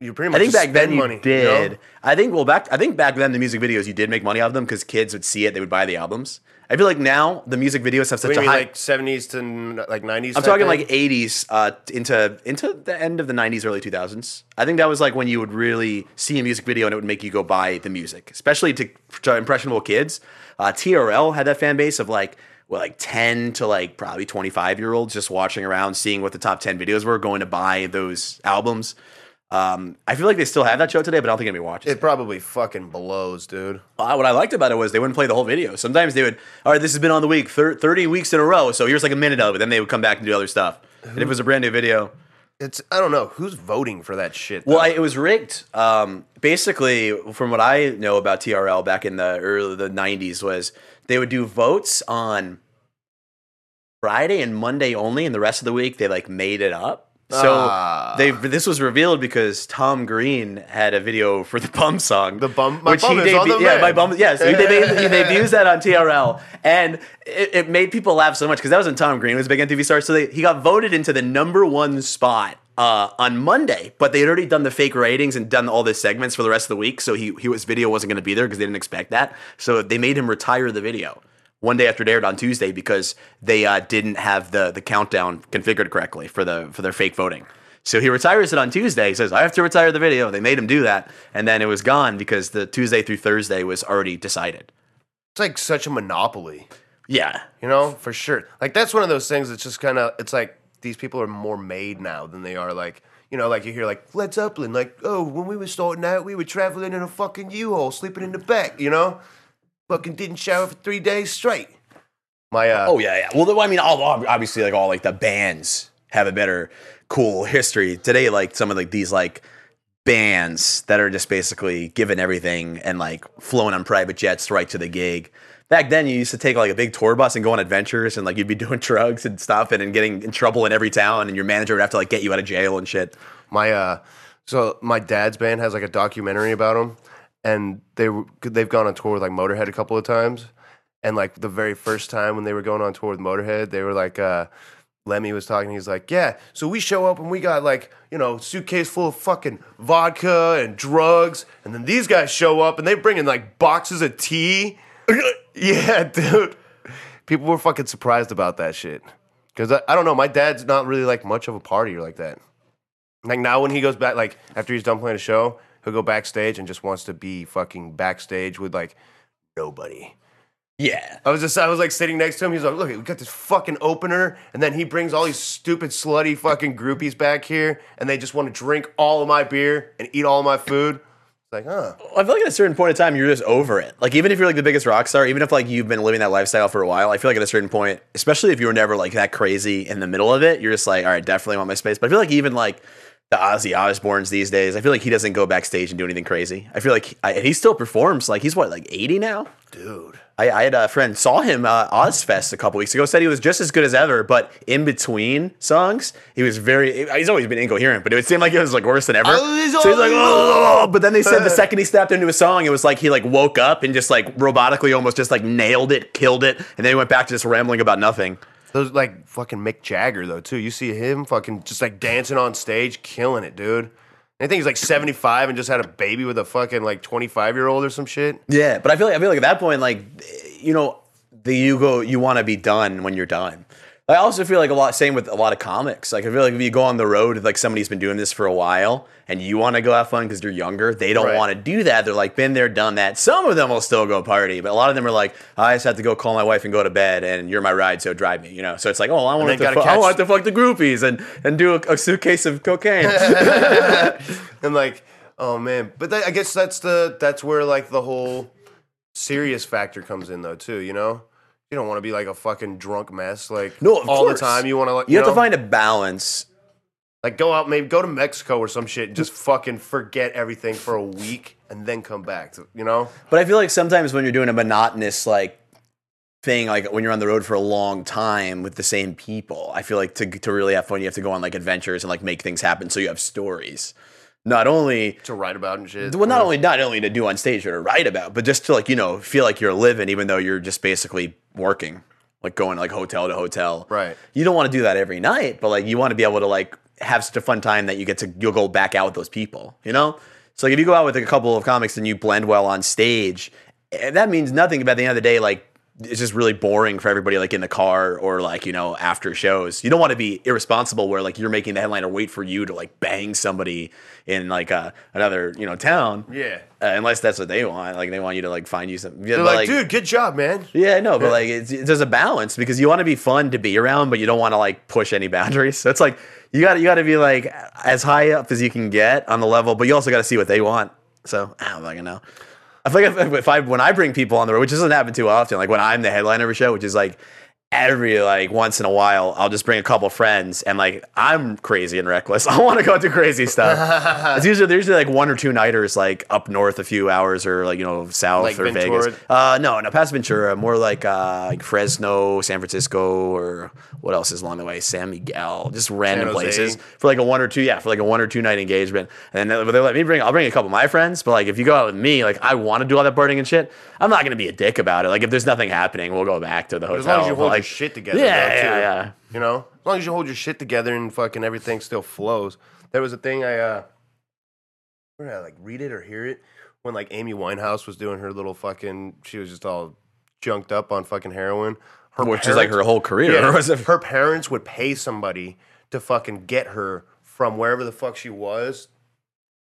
you pretty much. I think back then you money, you did. know? I think well back I think back then the music videos you did make money off them because kids would see it, they would buy the albums. I feel like now the music videos have such What a mean, high. like seventies to like nineties. I'm talking like 80s uh, into into the end of the 90s, early 2000s. I think that was like when you would really see a music video and it would make you go buy the music, especially to, to impressionable kids. Uh, TRL had that fan base of like well, like 10 to like probably 25 year olds just watching around, seeing what the top 10 videos were, going to buy those albums. Um, I feel like they still have that show today, but I don't think anybody watches. it probably fucking blows, dude. Uh, what I liked about it was they wouldn't play the whole video. Sometimes they would, all right, this has been on the week, thir- 30 weeks in a row, so here's like a minute of it. Then they would come back and do other stuff. And if it was a brand new video, It's I don't know who's voting for that shit. well. I, it was rigged. Um, basically, from what I know about TRL back in the early the 90s, was they would do votes on Friday and Monday only, and the rest of the week they like made it up. So Ah. they this was revealed because Tom Green had a video for the Bum song. The Bum- My Bum is on the yeah, my bum. Yeah, so he, they, used that on TRL, and it, it made people laugh so much because that wasn't Tom Green. Was a big MTV star, so they, he got voted into the number one spot uh, on Monday. But they had already done the fake ratings and done all the segments for the rest of the week, so he, he his video wasn't going to be there because they didn't expect that. So they made him retire the video one day after it aired on Tuesday because they uh, didn't have the the countdown configured correctly for the for their fake voting. So he retires it on Tuesday. He says, "I have to retire the video." They made him do that, and then it was gone because the Tuesday through Thursday was already decided. it's like such a monopoly, Yeah, you know, for sure. Like that's one of those things. that's just kind of. It's like these people are more made now than they are like. You know, like you hear like Led Zeppelin, like oh, when we were starting out, we were traveling in a fucking U-Haul, sleeping in the back. You know, fucking didn't shower for three days straight. My uh, Oh yeah, yeah. Well, I mean, all obviously, like all like the bands have a better cool history today. Like some of like these like bands that are just basically given everything and like flown on private jets right to the gig. Back then, you used to take like a big tour bus and go on adventures, and like you'd be doing drugs and stuff, and, and getting in trouble in every town, and your manager would have to like get you out of jail and shit. My uh, so my dad's band has like a documentary about them, and they they've gone on tour with like Motorhead a couple of times, and like the very first time when they were going on tour with Motorhead, they were like, uh, Lemmy was talking. He's like, yeah, so we show up and we got like you know suitcase full of fucking vodka and drugs, and then these guys show up and they bring in like boxes of tea. yeah, dude. People were fucking surprised about that shit. Cause I, I don't know, my dad's not really like much of a partier like that. Like now when he goes back, like after he's done playing a show, he'll go backstage and just wants to be fucking backstage with like nobody. Yeah, I was just, I was like sitting next to him. He's like, look, we got this fucking opener. And then he brings all these stupid, slutty fucking groupies back here. And they just want to drink all of my beer and eat all of my food. It's like, huh. I feel like at a certain point in time, you're just over it. Like even if you're like the biggest rock star, even if like you've been living that lifestyle for a while, I feel like at a certain point, especially if you were never like that crazy in the middle of it, you're just like, all right, definitely want my space. But I feel like even like the Ozzy Osbournes these days, I feel like he doesn't go backstage and do anything crazy. I feel like he, I, he still performs. Like he's what, like 80 now? Dude. I, I had a friend saw him uh, Ozzfest a couple weeks ago. Said he was just as good as ever, but in between songs, he was very. He's always been incoherent, but it would seem like it was like worse than ever. I So he's like, oh, but then they said the second he stepped into a song, it was like he like woke up and just like robotically almost just like nailed it, killed it, and then he went back to just rambling about nothing. Those like fucking Mick Jagger though too. You see him fucking just like dancing on stage, killing it, dude. I think he's like 75 and just had a baby with a fucking like 25 year old or some shit. Yeah, but I feel like I feel like at that point, like you know, the you go, you want to be done when you're done. I also feel like a lot same with a lot of comics. Like I feel like if you go on the road, like somebody's been doing this for a while, and you want to go have fun because you're younger, they don't Right. want to do that. They're like been there, done that. Some of them will still go party, but a lot of them are like, I just have to go call my wife and go to bed, and you're my ride, so drive me. You know, so it's like, oh, I want to, fu- I want to fuck the groupies and and do a, a suitcase of cocaine. and like, oh man, but that, I guess that's the that's where like the whole serious factor comes in though too. You know, you don't want to be like a fucking drunk mess like No, all course. the time. You want to like you you, have know, to find a balance like go out maybe go to Mexico or some shit and just fucking forget everything for a week and then come back. To, you know, But I feel like sometimes when you're doing a monotonous like thing, like when you're on the road for a long time with the same people, I feel like to to really have fun, you have to go on like adventures and like make things happen. So you have stories, not only to write about and shit. well, not only not only to do on stage or to write about, but just to like you know feel like you're living, even though you're just basically working, like going like hotel to hotel. Right. You don't want to do that every night, but like you want to be able to like have such a fun time that you get to you'll go back out with those people. You know, so like if you go out with a couple of comics and you blend well on stage, eh, that means nothing. But at the end of the day, like it's just really boring for everybody like in the car or like you know after shows. You don't want to be irresponsible where like you're making the headliner wait for you to like bang somebody in like uh, another you know town. Yeah. uh, unless that's what they want like they want you to like find you some yeah, They're but, like, dude, good job, man. yeah no but like it's, there's a balance because you want to be fun to be around but you don't want to like push any boundaries. So it's like you got you got to be like as high up as you can get on the level but you also got to see what they want. So I don't fucking know I feel like if, if I when I bring people on the road, which doesn't happen too often, like when I'm the headliner of a show, which is like every like once in a while, I'll just bring a couple friends and like I'm crazy and reckless. I want to go do crazy stuff. it's usually there's usually like one or two nighters like up north a few hours or like you know south Like or Ventura? Vegas. Uh, no, no, past Ventura, more like uh, like Fresno, San Francisco, or what else is along the way? San Miguel, just random places for like a one or two, yeah, for like a one or two night engagement. And then they let me bring, I'll bring a couple of my friends, but like if you go out with me, like I want to do all that partying and shit, I'm not gonna be a dick about it. Like if there's nothing happening, we'll go back to the hotel. As long as you hold like, shit together. Yeah, though, yeah, too. yeah. You know, as long as you hold your shit together and fucking everything still flows. There was a thing I uh, where did I like read it or hear it when like Amy Winehouse was doing her little fucking. She was just all junked up on fucking heroin. Her Which is like her whole career. Yeah, her parents would pay somebody to fucking get her from wherever the fuck she was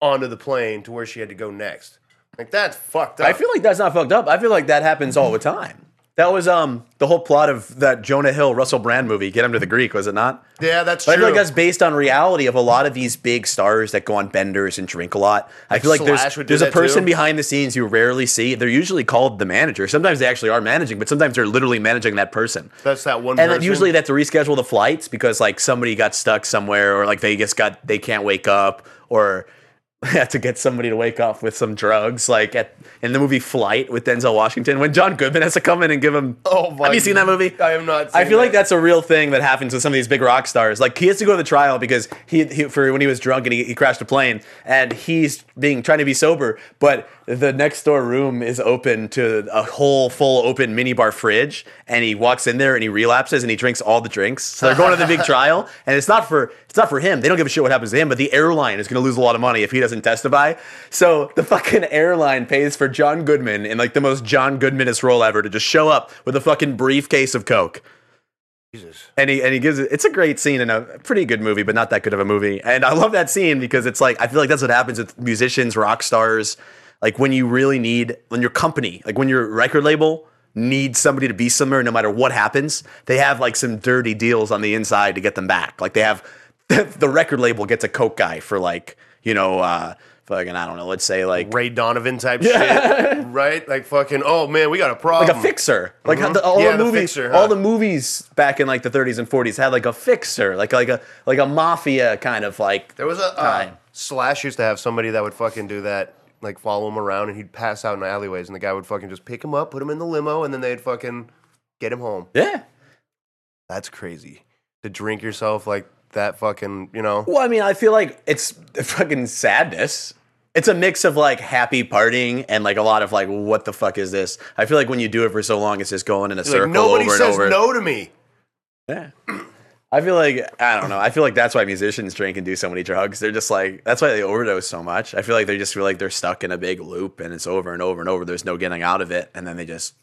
onto the plane to where she had to go next. Like that's fucked up. I feel like that's not fucked up. I feel like that happens all the time. That was um the whole plot of that Jonah Hill Russell Brand movie, Get Him to the Greek, was it not? yeah, that's But I true. feel like that's based on reality of a lot of these big stars that go on benders and drink a lot. I feel like there's there's a person too. behind the scenes you rarely see. They're usually called the manager. Sometimes they actually are managing, but sometimes they're literally managing that person. that's that one. And person. usually they have to reschedule the flights because like somebody got stuck somewhere or like they just got they can't wake up or to get somebody to wake up with some drugs. Like at in the movie Flight with Denzel Washington, when John Goodman has to come in and give him. Oh my have you seen that movie? I have not. I feel like that's a real thing that happens with some of these big rock stars. Like he has to go to the trial because he, he for when he was drunk and he, he crashed a plane and he's being trying to be sober, but the next door room is open to a whole full open minibar fridge and he walks in there and he relapses and he drinks all the drinks. So they're going to the big trial and it's not for it's not for him. They don't give a shit what happens to him, but the airline is going to lose a lot of money if he doesn't testify. So the fucking airline pays for John Goodman in like the most John Goodmanist role ever to just show up with a fucking briefcase of coke Jesus. and he and he gives it. It's a great scene and a pretty good movie, but not that good of a movie. And I love that scene because it's like I feel like that's what happens with musicians, rock stars. Like when you really need when your company, like when your record label needs somebody to be somewhere, no matter what happens, they have like some dirty deals on the inside to get them back. Like they have the record label gets a coke guy for like you know. uh Fucking, I don't know. Let's say like Ray Donovan type shit, right? Like fucking. Oh man, we got a problem. like a fixer. Like how the, all Yeah, the the movies, fixer, huh? all the movies back in like the 30s and 40s had like a fixer, like like a like a mafia kind of like. There was a uh, time. Slash used to have somebody that would fucking do that, like follow him around, and he'd pass out in alleyways, and the guy would fucking just pick him up, put him in the limo, and then they'd fucking get him home. Yeah. That's crazy. To drink yourself like that, fucking, you know. Well, I mean, I feel like it's fucking sadness. It's a mix of like happy partying and like a lot of like, what the fuck is this? I feel like when you do it for so long, it's just going in a circle Like nobody over and says over. no to me. Yeah. I feel like I don't know. I feel like that's why musicians drink and do so many drugs. They're just like that's why they overdose so much. I feel like they just feel like they're stuck in a big loop and it's over and over and over. There's no getting out of it, and then they just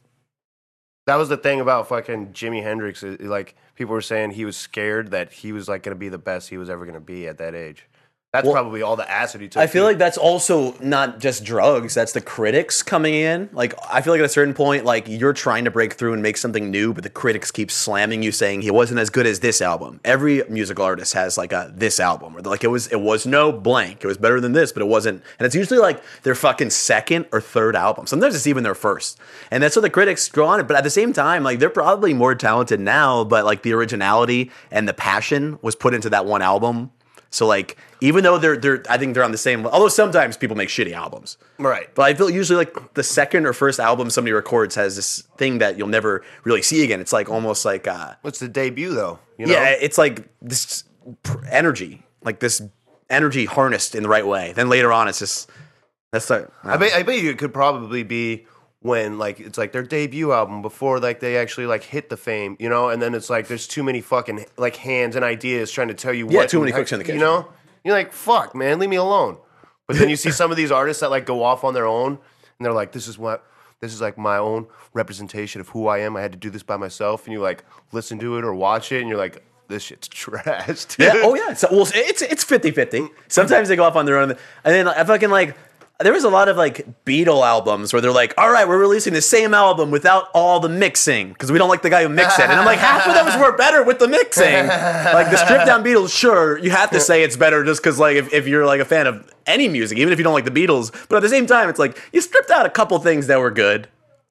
That was the thing about fucking Jimi Hendrix. Like people were saying he was scared that he was like gonna be the best he was ever gonna be at that age. That's Well, probably all the acid he took. I feel too. like that's also not just drugs. That's the critics coming in. Like I feel like at a certain point, like you're trying to break through and make something new, but the critics keep slamming you, saying he wasn't as good as this album. Every musical artist has like a this album, or like it was it was no blank. It was better than this, but it wasn't. And it's usually like their fucking second or third album. Sometimes it's even their first. And that's what the critics go on it. But at the same time, like they're probably more talented now, but like the originality and the passion was put into that one album. So like even though they're they're I think they're on the same although sometimes people make shitty albums. right. But I feel usually like the second or first album somebody records has this thing that you'll never really see again. It's like almost like uh What's the debut though? You know? yeah, it's like this energy, like this energy harnessed in the right way. Then later on it's just that's the I bet, I bet you it could probably be when like it's like their debut album before like they actually like hit the fame, you know, and then it's like there's too many fucking like hands and ideas trying to tell you Yeah, what too many cooks in the kitchen. you know. You're like, fuck, man, leave me alone. But then you see some of these artists that like go off on their own, and they're like, this is what. This is like my own representation of who I am. I had to do this by myself, and you like listen to it or watch it, and you're like, "This shit's trash." Dude. Yeah. Oh yeah. So, well, it's it's 50-50. Sometimes they go off on their own, and then I fucking like. There was a lot of like Beatle albums where they're like, "All right, we're releasing the same album without all the mixing because we don't like the guy who mixed it." And I'm like, half of those were better with the mixing. Like the stripped down Beatles, sure, you have to say it's better just because like if, if you're like a fan of any music, even if you don't like the Beatles, but at the same time, it's like you stripped out a couple things that were good.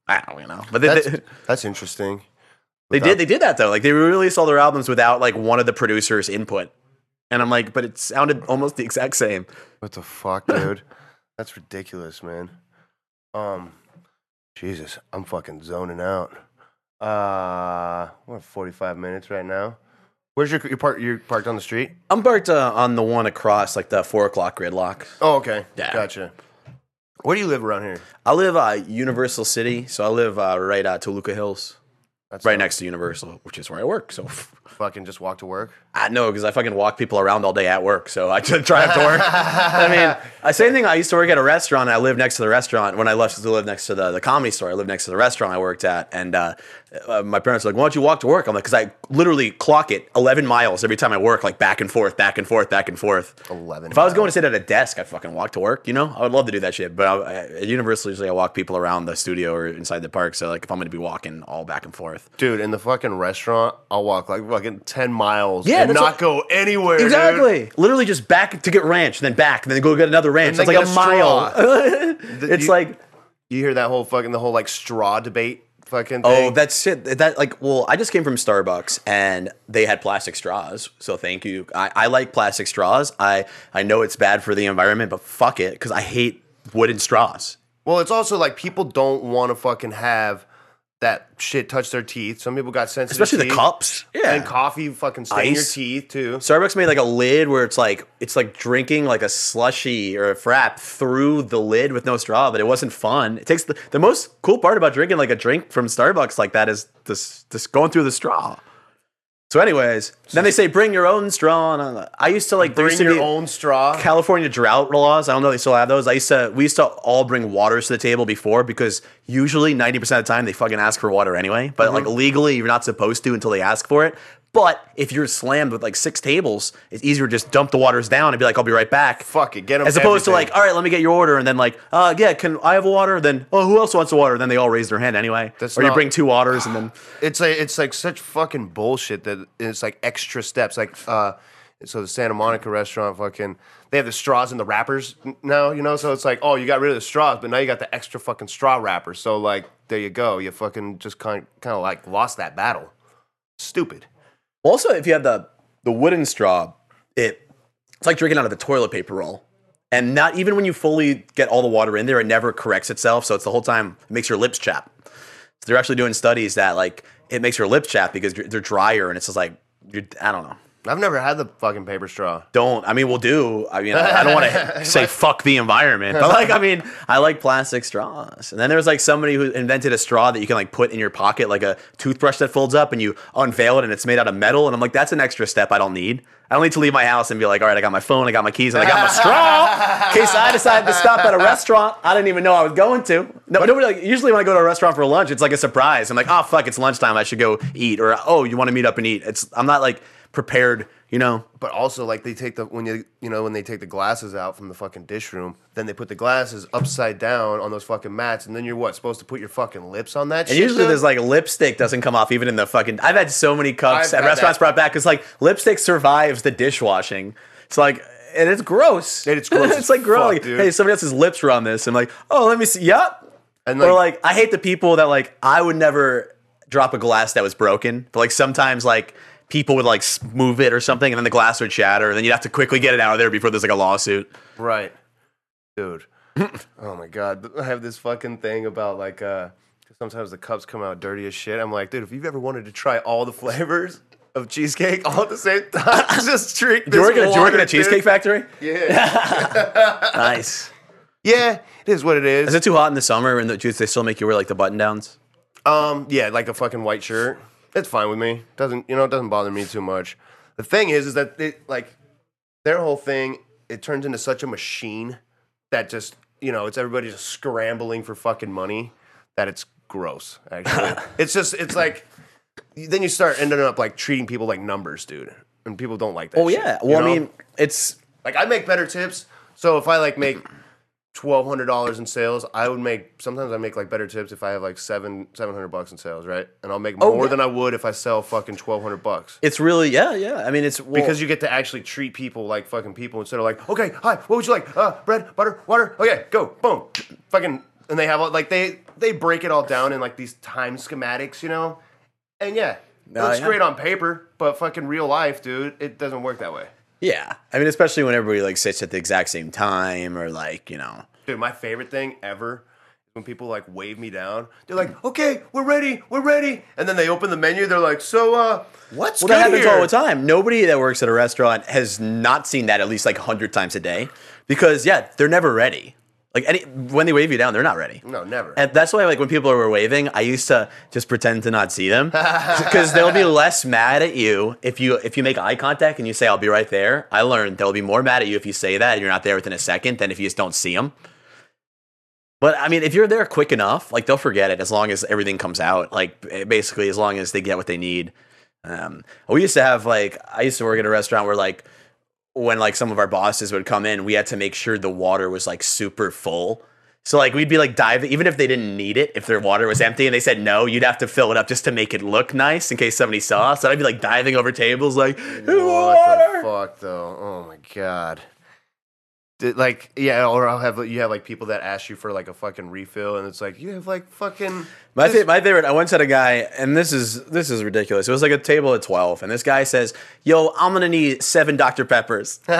I don't you know, but they, That's, they, that's interesting. they did they did that though. Like they released all their albums without like one of the producers' input. And I'm like, but it sounded almost the exact same. What the fuck, dude? That's ridiculous, man. Um, Jesus, I'm fucking zoning out. Uh, we're at 45 minutes right now. Where's your your park? You're parked on the street. I'm parked uh, on the one across like the four o'clock gridlock. Oh, okay. Yeah. Gotcha. Where do you live around here? I live uh, Universal City, so I live uh, right at Toluca Hills, That's right not- next to Universal, which is where I work. So Fucking just walk to work. I know because I fucking walk people around all day at work, so I just drive to work. I mean, uh, same thing. I used to work at a restaurant. And I lived next to the restaurant when I left to live next to the, the comedy store. I lived next to the restaurant I worked at, and uh, uh, my parents were like, "Why don't you walk to work?" I'm like, "Cause I literally clock it 11 miles every time I work, like back and forth, back and forth, back and forth." 11. If I was going to sit at a desk, I'd fucking walk to work. You know, I would love to do that shit. But I, at Universal, usually I walk people around the studio or inside the park. So like, if I'm going to be walking all back and forth, Dude, in the fucking restaurant, I'll walk like fucking 10 miles Yeah, and not what- go anywhere. dude. Exactly. Literally just back to get ranch, then back, and then go get another ranch. It's like a a mile. it's you- like, You hear that whole fucking, the whole like straw debate fucking oh, that's it. That like, well, I just came from Starbucks and they had plastic straws. So thank you. I, I like plastic straws. I I know it's bad for the environment, but fuck it, because I hate wooden straws. Well, it's also like people don't want to fucking have that shit touch their teeth. Some people got sensitive Especially the cups. Yeah. And coffee fucking stain your Ice. teeth too. Starbucks made like a lid where it's like it's like drinking like a slushy or a frap through the lid with no straw, but it wasn't fun. It takes the, the most cool part about drinking like a drink from Starbucks like that is this this going through the straw. So, anyways, then they say bring your own straw. And I used to like Bring used to your own straw. California drought laws. I don't know if they still have those. I used to we used to all bring waters to the table before because usually ninety percent of the time they fucking ask for water anyway. But like mm-hmm. legally, you're not supposed to until they ask for it. But if you're slammed with like six tables, it's easier to just dump the waters down and be like, I'll be right back. Fuck it, get them. As opposed to like, all right, let me get your order, and then like, uh, yeah, can I have a water? Then, oh, who else wants a water? Then they all raise their hand anyway. That's or you bring two waters, and then it's like it's like such fucking bullshit that it's like extra steps. Like uh, so the Santa Monica restaurant, fucking, they have the straws and the wrappers now, you know. So it's like, oh, you got rid of the straws, but now you got the extra fucking straw wrapper. So like, there you go. You fucking just kind kind of like lost that battle. Stupid. Also, if you have the the wooden straw, it it's like drinking out of a toilet paper roll. And not even when you fully get all the water in there, it never corrects itself. So it's the whole time it makes your lips chap. So they're actually doing studies that like it makes your lips chap because they're drier, and it's just like I don't know. I've never had the fucking paper straw. Don't I mean we'll do. I mean I, I don't want to say fuck the environment, but like I mean I like plastic straws. And then there's like somebody who invented a straw that you can like put in your pocket, like a toothbrush that folds up, and you unveil it, and it's made out of metal. And I'm like, that's an extra step I don't need. I don't need to leave my house and be like, all right, I got my phone, I got my keys, and I got my straw. In case I decided to stop at a restaurant I didn't even know I was going to. No, nobody like usually when I go to a restaurant for lunch, it's like a surprise. I'm like, oh fuck, it's lunchtime, I should go eat, or oh, you want to meet up and eat. It's I'm not like prepared, you know. But also, like they take the when you you know when they take the glasses out from the fucking dish room, then they put the glasses upside down on those fucking mats, and then you're what supposed to put your fucking lips on that? And shit, usually dude? there's like lipstick doesn't come off even in the fucking. I've had so many cups I've at restaurants that. brought back because like lipstick survives the dishwashing. It's like and it's gross. And it's gross it's like gross. like, hey, somebody else's lips were on this. I'm like, oh, let me see. Yep. And, or like- like I hate the people that like I would never drop a glass that was broken, but like sometimes like people would like move it or something, and then the glass would shatter, and then you'd have to quickly get it out of there before there's like a lawsuit. Right. Dude. oh my god. I have this fucking thing about like uh sometimes the cups come out dirty as shit. I'm like, dude, if you've ever wanted to try all the flavors of cheesecake all at the same time, just drink Did you this work at, did you work at a cheesecake dude. factory? Yeah. nice. Yeah, it is what it is. Is it too hot in the summer and the, do they still make you wear like the button downs? Um, yeah, like a fucking white shirt. It's fine with me. Doesn't you know? It doesn't bother me too much. The thing is, is that it like their whole thing. It turns into such a machine that just you know, it's everybody just scrambling for fucking money. That it's gross. Actually, it's just it's like then you start ending up like treating people like numbers, dude, and people don't like that. Oh shit, yeah. you Well, I mean, it's like I make better tips. So if I like make twelve hundred dollars in sales, I would make sometimes I make like better tips if I have like seven seven hundred bucks in sales, right? And I'll make Oh, more yeah. than I would if I sell fucking twelve hundred bucks. it's really yeah yeah. I mean, it's well, Because you get to actually treat people like fucking people instead of like, okay, hi, what would you like? Uh, bread, butter, water. Okay, go, boom, fucking. And they have all- like they they break it all down in like these time schematics, you know. And yeah, it looks yeah. great on paper, but fucking real life, dude, it doesn't work that way. yeah. I mean, especially when everybody like sits at the exact same time or like you know. Dude, my favorite thing ever is when people like wave me down. They're like, "Okay, we're ready, we're ready," and then they open the menu. They're like, "So, uh, what's Well, that happens here?" all the time. Nobody that works at a restaurant has not seen that at least like hundred times a day, because yeah, they're never ready. Like any when they wave you down, they're not ready. No, never. And that's why, like, when people were waving, I used to just pretend to not see them because they'll be less mad at you if you if you make eye contact and you say, "I'll be right there." I learned they'll be more mad at you if you say that and you're not there within a second than if you just don't see them. But I mean, if you're there quick enough, like they'll forget it as long as everything comes out. Like basically, as long as they get what they need. Um, we used to have like I used to work at a restaurant where like when like some of our bosses would come in, we had to make sure the water was like super full. So like we'd be like diving, even if they didn't need it, if their water was empty and they said no, you'd have to fill it up just to make it look nice in case somebody saw. So I'd be like diving over tables, like what water. the fuck, though? Oh my god. Like yeah, or I'll have you have like people that ask you for like a fucking refill, and it's like you have like fucking My, fa- my favorite. I once had a guy, and this is this is ridiculous. It was like a table at twelve, and this guy says, "Yo, I'm gonna need seven Dr Peppers." and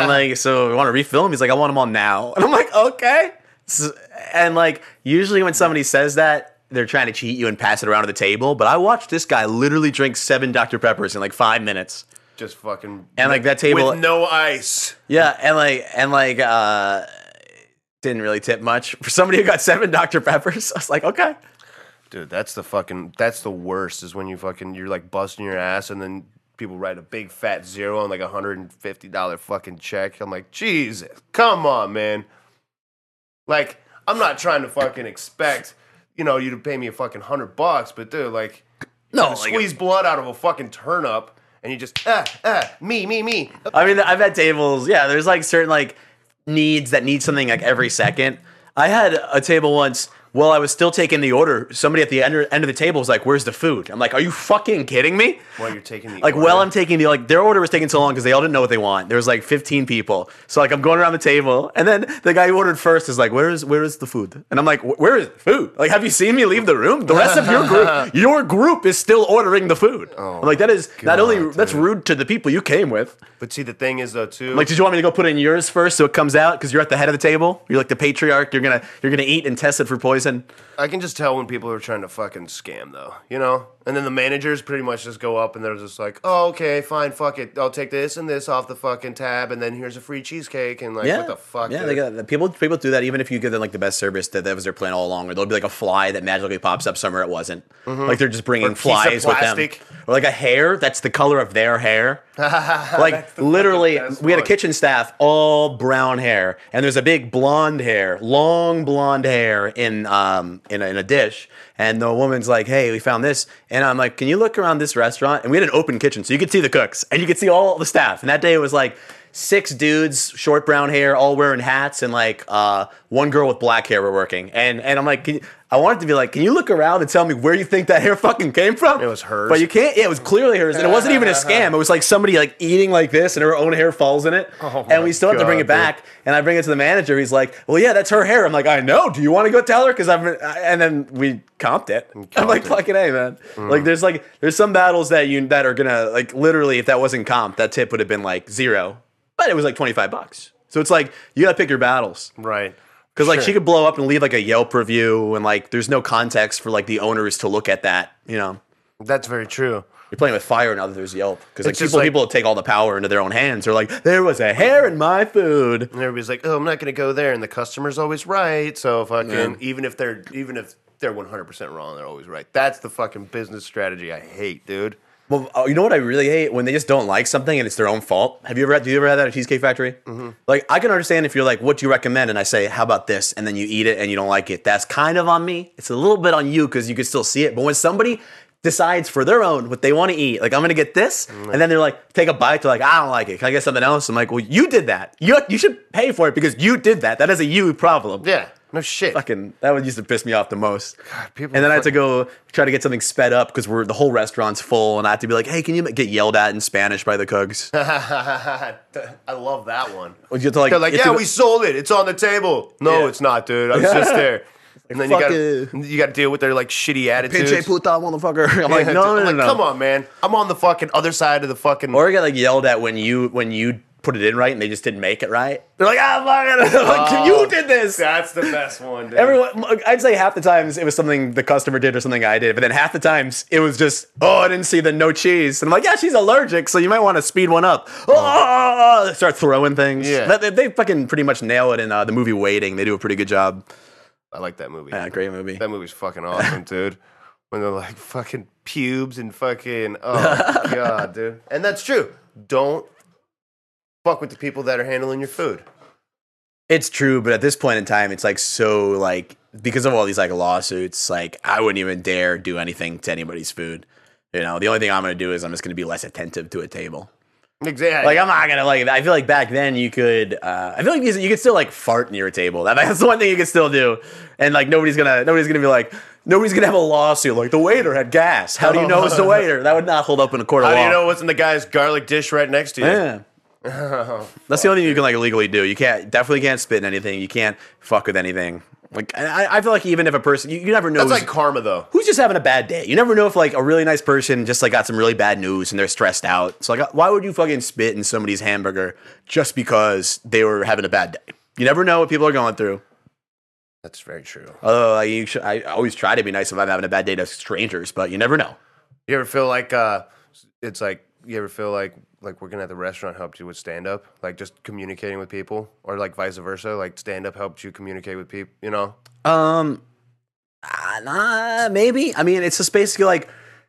I'm like, "So you want to refill them?" He's like, "I want them all now." And I'm like, "Okay." S- And like, usually when somebody says that, they're trying to cheat you and pass it around to the table. But I watched this guy literally drink seven Dr Peppers in like five minutes. Just fucking And like that table, with no ice. yeah, and like and like uh didn't really tip much for somebody who got seven Dr Peppers. I was like, okay. Dude, that's the fucking that's the worst is when you fucking you're like busting your ass and then people write a big fat zero on like a hundred and fifty dollar fucking check. I'm like, Jesus, come on, man. Like, I'm not trying to fucking expect, you know, you to pay me a fucking hundred bucks, but dude, like No, like- squeeze blood out of a fucking turnip and you just ah ah me, me, me. I mean, I've had tables. Yeah, there's like certain like needs that need something like every second. I had a table once. While I was still taking the order, somebody at the end, end of the table was like, "Where's the food?" I'm like, "Are you fucking kidding me?" While you're taking the Like, order. well, I'm taking the like their order was taking so long because they all didn't know what they want. There was like 15 people, so like I'm going around the table, and then the guy who ordered first is like, "Where is where is the food?" And I'm like, "Where is food? Like, have you seen me leave the room? The rest of your group, your group is still ordering the food." Oh, I'm like, "That is not only God, that's rude to the people you came with." But see the thing is though too Like, did you want me to go put in yours first so it comes out because you're at the head of the table? You're like the patriarch. You're gonna you're gonna eat and test it for poison. I can just tell when people are trying to fucking scam, though, you know? And then the managers pretty much just go up and they're just like, oh, okay, fine, fuck it. I'll take this and this off the fucking tab, and then here's a free cheesecake. And like, Yeah, what the fuck? Yeah, dude? they got the people. People do that even if you give them like the best service that that was their plan all along. Or there'll be like a fly that magically pops up somewhere it wasn't. Like they're just bringing Mm-hmm. Or piece of flies with them, plastic. or like a hair that's the color of their hair. like literally, best we had a one. kitchen staff all brown hair, and there's a big blonde hair, long blonde hair in um in a, in a dish. And the woman's like, "Hey, we found this," and I'm like, "Can you look around this restaurant?" And we had an open kitchen, so you could see the cooks and you could see all the staff. And that day it was like six dudes, short brown hair, all wearing hats, and like uh, one girl with black hair were working. And and I'm like, can you, I wanted to be like, can you look around and tell me where you think that hair fucking came from? It was hers. but you can't. Yeah, it was clearly hers, and it wasn't even a scam. It was like somebody like eating like this, and her own hair falls in it. Oh and we still have to bring God, it back. And I bring it to the manager. He's like, well, yeah, that's her hair. I'm like, I know. Do you want to go tell her? Because I'm. And then we comped it. I'm like, it. fucking a man. Like, there's like there's some battles that you that are gonna like literally, if that wasn't comp, that tip would have been like zero, but it was like 25 bucks. So it's like you gotta pick your battles. Right. Because like Sure. she could blow up and leave like a Yelp review, and like there's no context for like the owners to look at that, you know. That's very true. You're playing with fire now that there's Yelp because like people like- people take all the power into their own hands. They're like, there was a hair in my food. And everybody's like, "Oh, I'm not going to go there," and the customer's always right. So fucking, Yeah. even if they're even if they're 100 percent wrong, they're always right. That's the fucking business strategy I hate, dude. Well, oh, you know what I really hate when they just don't like something and it's their own fault. Have you ever had, do you ever had that at Cheesecake Factory? Mm-hmm. Like I can understand if you're like, what do you recommend? And I say, how about this? And then you eat it and you don't like it. That's kind of on me. It's a little bit on you because you can still see it. But when somebody decides for their own what they want to eat, like I'm gonna get this, Mm-hmm. and then they're like, take a bite. They're like, I don't like it. Can I get something else? I'm like, well, you did that. You you should pay for it because you did that. That is a you problem. Yeah, no shit. Fucking that would used to piss me off the most. people and then I had to go try to get something sped up because we're the whole restaurant's full, and I had to be like, "Hey, can you get yelled at in Spanish by the cooks?" I love that one. Would you have to like, They're like, you "Yeah, to- we sold it. It's on the table." No, Yeah. it's not, dude. I was just there. And then you fuck got you got to deal with their like shitty attitudes. pinche puta motherfucker. I'm like, no, no, I'm no, like, no. Come on, man. I'm on the fucking other side of the fucking. Or you get like yelled at when you when you put it in right and they just didn't make it right. They're like, ah, fuck it. like, Oh. you did this. That's the best one, dude. Everyone, I'd say half the times it was something the customer did or something I did, but then half the times it was just, oh, I didn't see the no cheese. And I'm like, yeah, she's allergic, so you might want to speed one up. Oh, start throwing things. Yeah. They, they fucking pretty much nail it in uh, the movie Waiting. They do a pretty good job. I like that movie. Yeah, great movie. That movie's fucking awesome, dude. When they're like fucking pubes and fucking oh god, dude. And that's true. Don't fuck with the people that are handling your food. It's true, but at this point in time, it's like so like because of all these like lawsuits, like I wouldn't even dare do anything to anybody's food. You know, the only thing I'm gonna do is I'm just gonna be less attentive to a table. Exactly. Like I'm not gonna like. I feel like back then you could. Uh, I feel like you, you could still like fart near a table. That, that's the one thing you could still do, and like nobody's gonna nobody's gonna be like nobody's gonna have a lawsuit like the waiter had gas. How do you know it's the waiter? That would not hold up in a court of How law. do you know what's in the guy's garlic dish right next to you? Yeah. That's the only thing you can like legally do. You can't definitely can't spit in anything. You can't fuck with anything. Like I, I feel like even if a person you, you never know That's who's- like karma though. who's just having a bad day. You never know if like a really nice person just like got some really bad news and they're stressed out. So like why would you fucking spit in somebody's hamburger just because they were having a bad day? You never know what people are going through. That's very true. Although I, you should, I always try to be nice if I'm having a bad day to strangers, but you never know. You ever feel like uh it's like you ever feel like like working at the restaurant helped you with stand up? Like just communicating with people? Or like vice versa? Like stand up helped you communicate with people, you know? Um, uh, nah, maybe. I mean, it's just basically like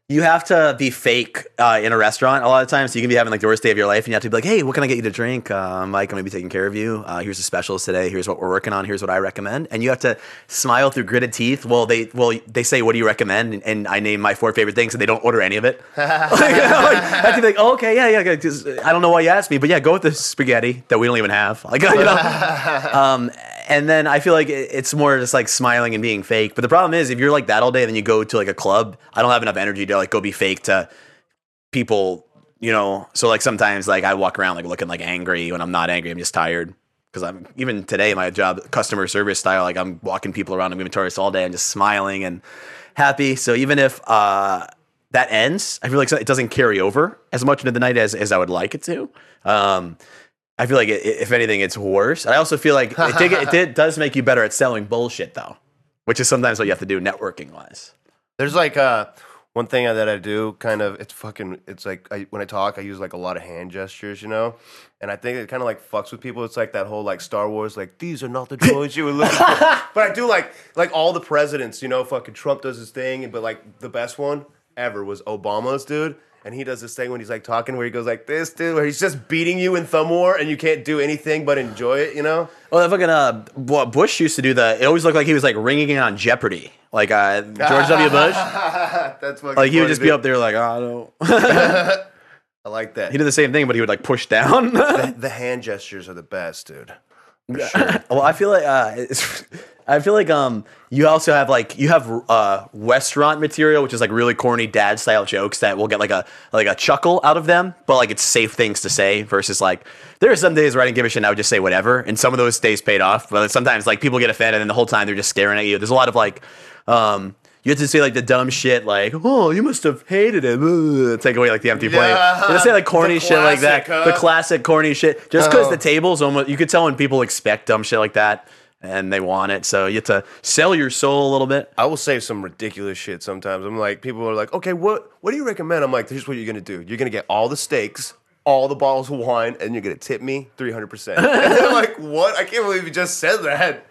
you have to be fake uh, in a restaurant a lot of times. So you can be having like the worst day of your life, and you have to be like, "Hey, what can I get you to drink? Uh, Mike, I'm gonna be taking care of you. Uh, here's the specials today. Here's what we're working on. Here's what I recommend." And you have to smile through gritted teeth. Well, they well they say, "What do you recommend?" And, and I name my four favorite things, and they don't order any of it. like, like, I have to be like, oh, "Okay, yeah, yeah." I don't know why you asked me, but yeah, go with the spaghetti that we don't even have. Like, you know. Um, and then I feel like it's more just like smiling and being fake. But the problem is, if you're like that all day, then you go to like a club. I don't have enough energy to like go be fake to people, you know. So like sometimes like I walk around like looking like angry when I'm not angry. I'm just tired because I'm even today my job customer service style. Like I'm walking people around. I'm giving tourists all day. I'm just smiling and happy. So even if uh, that ends, I feel like it doesn't carry over as much into the night as as I would like it to. Um, I feel like it, if anything, it's worse. I also feel like it, did, it did, does make you better at selling bullshit, though, which is sometimes what you have to do networking wise. There's like uh one thing that I do kind of it's fucking it's like I, when I talk I use like a lot of hand gestures, you know? And I think it kind of like fucks with people. It's like that whole like Star Wars like these are not the droids you were looking for. But I do like like all the presidents, you know, fucking Trump does his thing, but like the best one ever was Obama's dude. And he does this thing when he's like talking where he goes like this, dude, where he's just beating you in thumb war and you can't do anything but enjoy it, you know? Well, that fucking uh, what Bush used to do that It always looked like he was like ringing in on Jeopardy, like uh, George W. Bush. That's fucking Like he would just be up there like, oh, I don't. I like that. he did the same thing, but he would like push down. the, the hand gestures are the best, dude. Sure. Well, I feel like uh, it's, I feel like um, you also have like you have uh, restaurant material, which is like really corny dad style jokes that will get like a like a chuckle out of them, but like it's safe things to say versus like there are some days where I didn't give a shit and I would just say whatever, and some of those days paid off, but sometimes like people get offended and the whole time they're just staring at you. There's a lot of like um. You have to say like the dumb shit, like "Oh, you must have hated it." Ugh, Take away like the empty plate. Yeah. You just say like corny shit like that. huh? The classic corny shit. Just because Oh. the uh-huh. tables almost, you could tell when people expect dumb shit like that. and they want it. So you have to sell your soul a little bit. I will say some ridiculous shit sometimes. I'm like, people are like, okay, what what do you recommend? I'm like, here's what you're gonna do. You're gonna get all the steaks, all the bottles of wine, and you're gonna tip me 300. percent And they're like, what? I can't believe you just said that.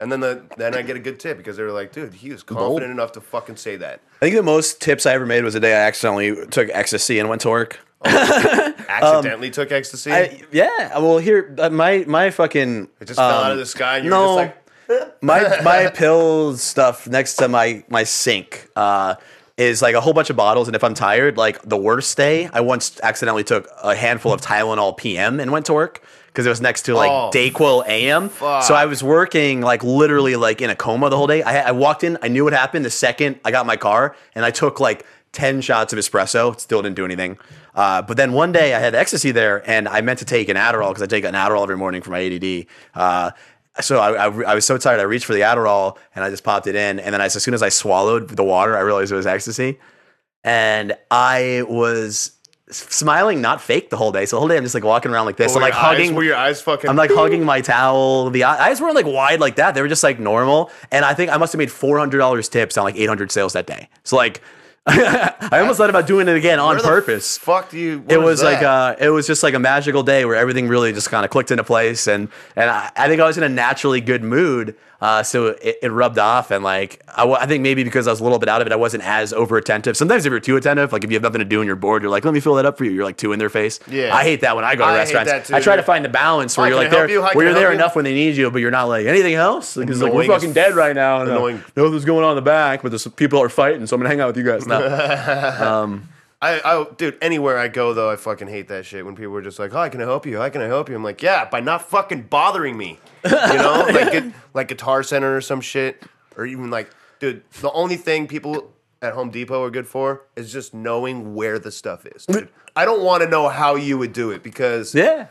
And then the then I get a good tip because they were like, dude, he was confident enough to fucking say that. I think the most tips I ever made was the day I accidentally took ecstasy and went to work. Accidentally took ecstasy. Um, I, yeah, well, here uh, my my fucking it just fell out um, of the sky. And you no. were just like, my my pill stuff next to my my sink uh, is like a whole bunch of bottles. And if I'm tired, like the worst day, I once accidentally took a handful of Tylenol PM and went to work because it was next to like Oh, Dayquil AM. So I was working like literally like in a coma the whole day. I, I walked in, I knew what happened the second I got my car, and I took like ten shots of espresso. Still didn't do anything. Uh, but then one day I had ecstasy there, and I meant to take an Adderall because I take an Adderall every morning for my ADD. Uh, so I, I, I was so tired, I reached for the Adderall and I just popped it in. And then as soon as I swallowed the water, I realized it was ecstasy. And I was smiling, not fake the whole day. So the whole day I'm just like walking around like this. I'm like your eyes- hugging. Were your eyes fucking? I'm like hugging my towel. The eyes weren't like wide like that. They were just like normal. And I think I must have made $400 tips on like 800 sales that day. So like, I almost thought about doing it again on purpose Fuck you? it was like uh, it was just like a magical day where everything really just kind of clicked into place, and and I, I think I was in a naturally good mood, uh, so it, it rubbed off, and like I, think maybe because I was a little bit out of it, I wasn't as over attentive. Sometimes if you're too attentive, like if you have nothing to do and you're bored, you're like, let me fill that up for you. You're like too in their face. Yeah. I hate that when I go to I hate restaurants. that too, I try to find the balance where Hi, you're like I there, you? where you're there you? enough when they need you, but you're not like anything else because like we're fucking dead right now. And, uh, Annoying. know what's going on in the back, but there's people are fighting, so I'm gonna hang out with you guys now. I, I, dude, anywhere I go though, I fucking hate that shit when people are just like, "Hi, can I help you? Hi, can I help you?" I'm like, "Yeah, by not fucking bothering me," you know, like gu- like Guitar Center or some shit, or even like, dude, the only thing people at Home Depot are good for is just knowing where the stuff is. Dude. I don't want to know how you would do it because Yeah.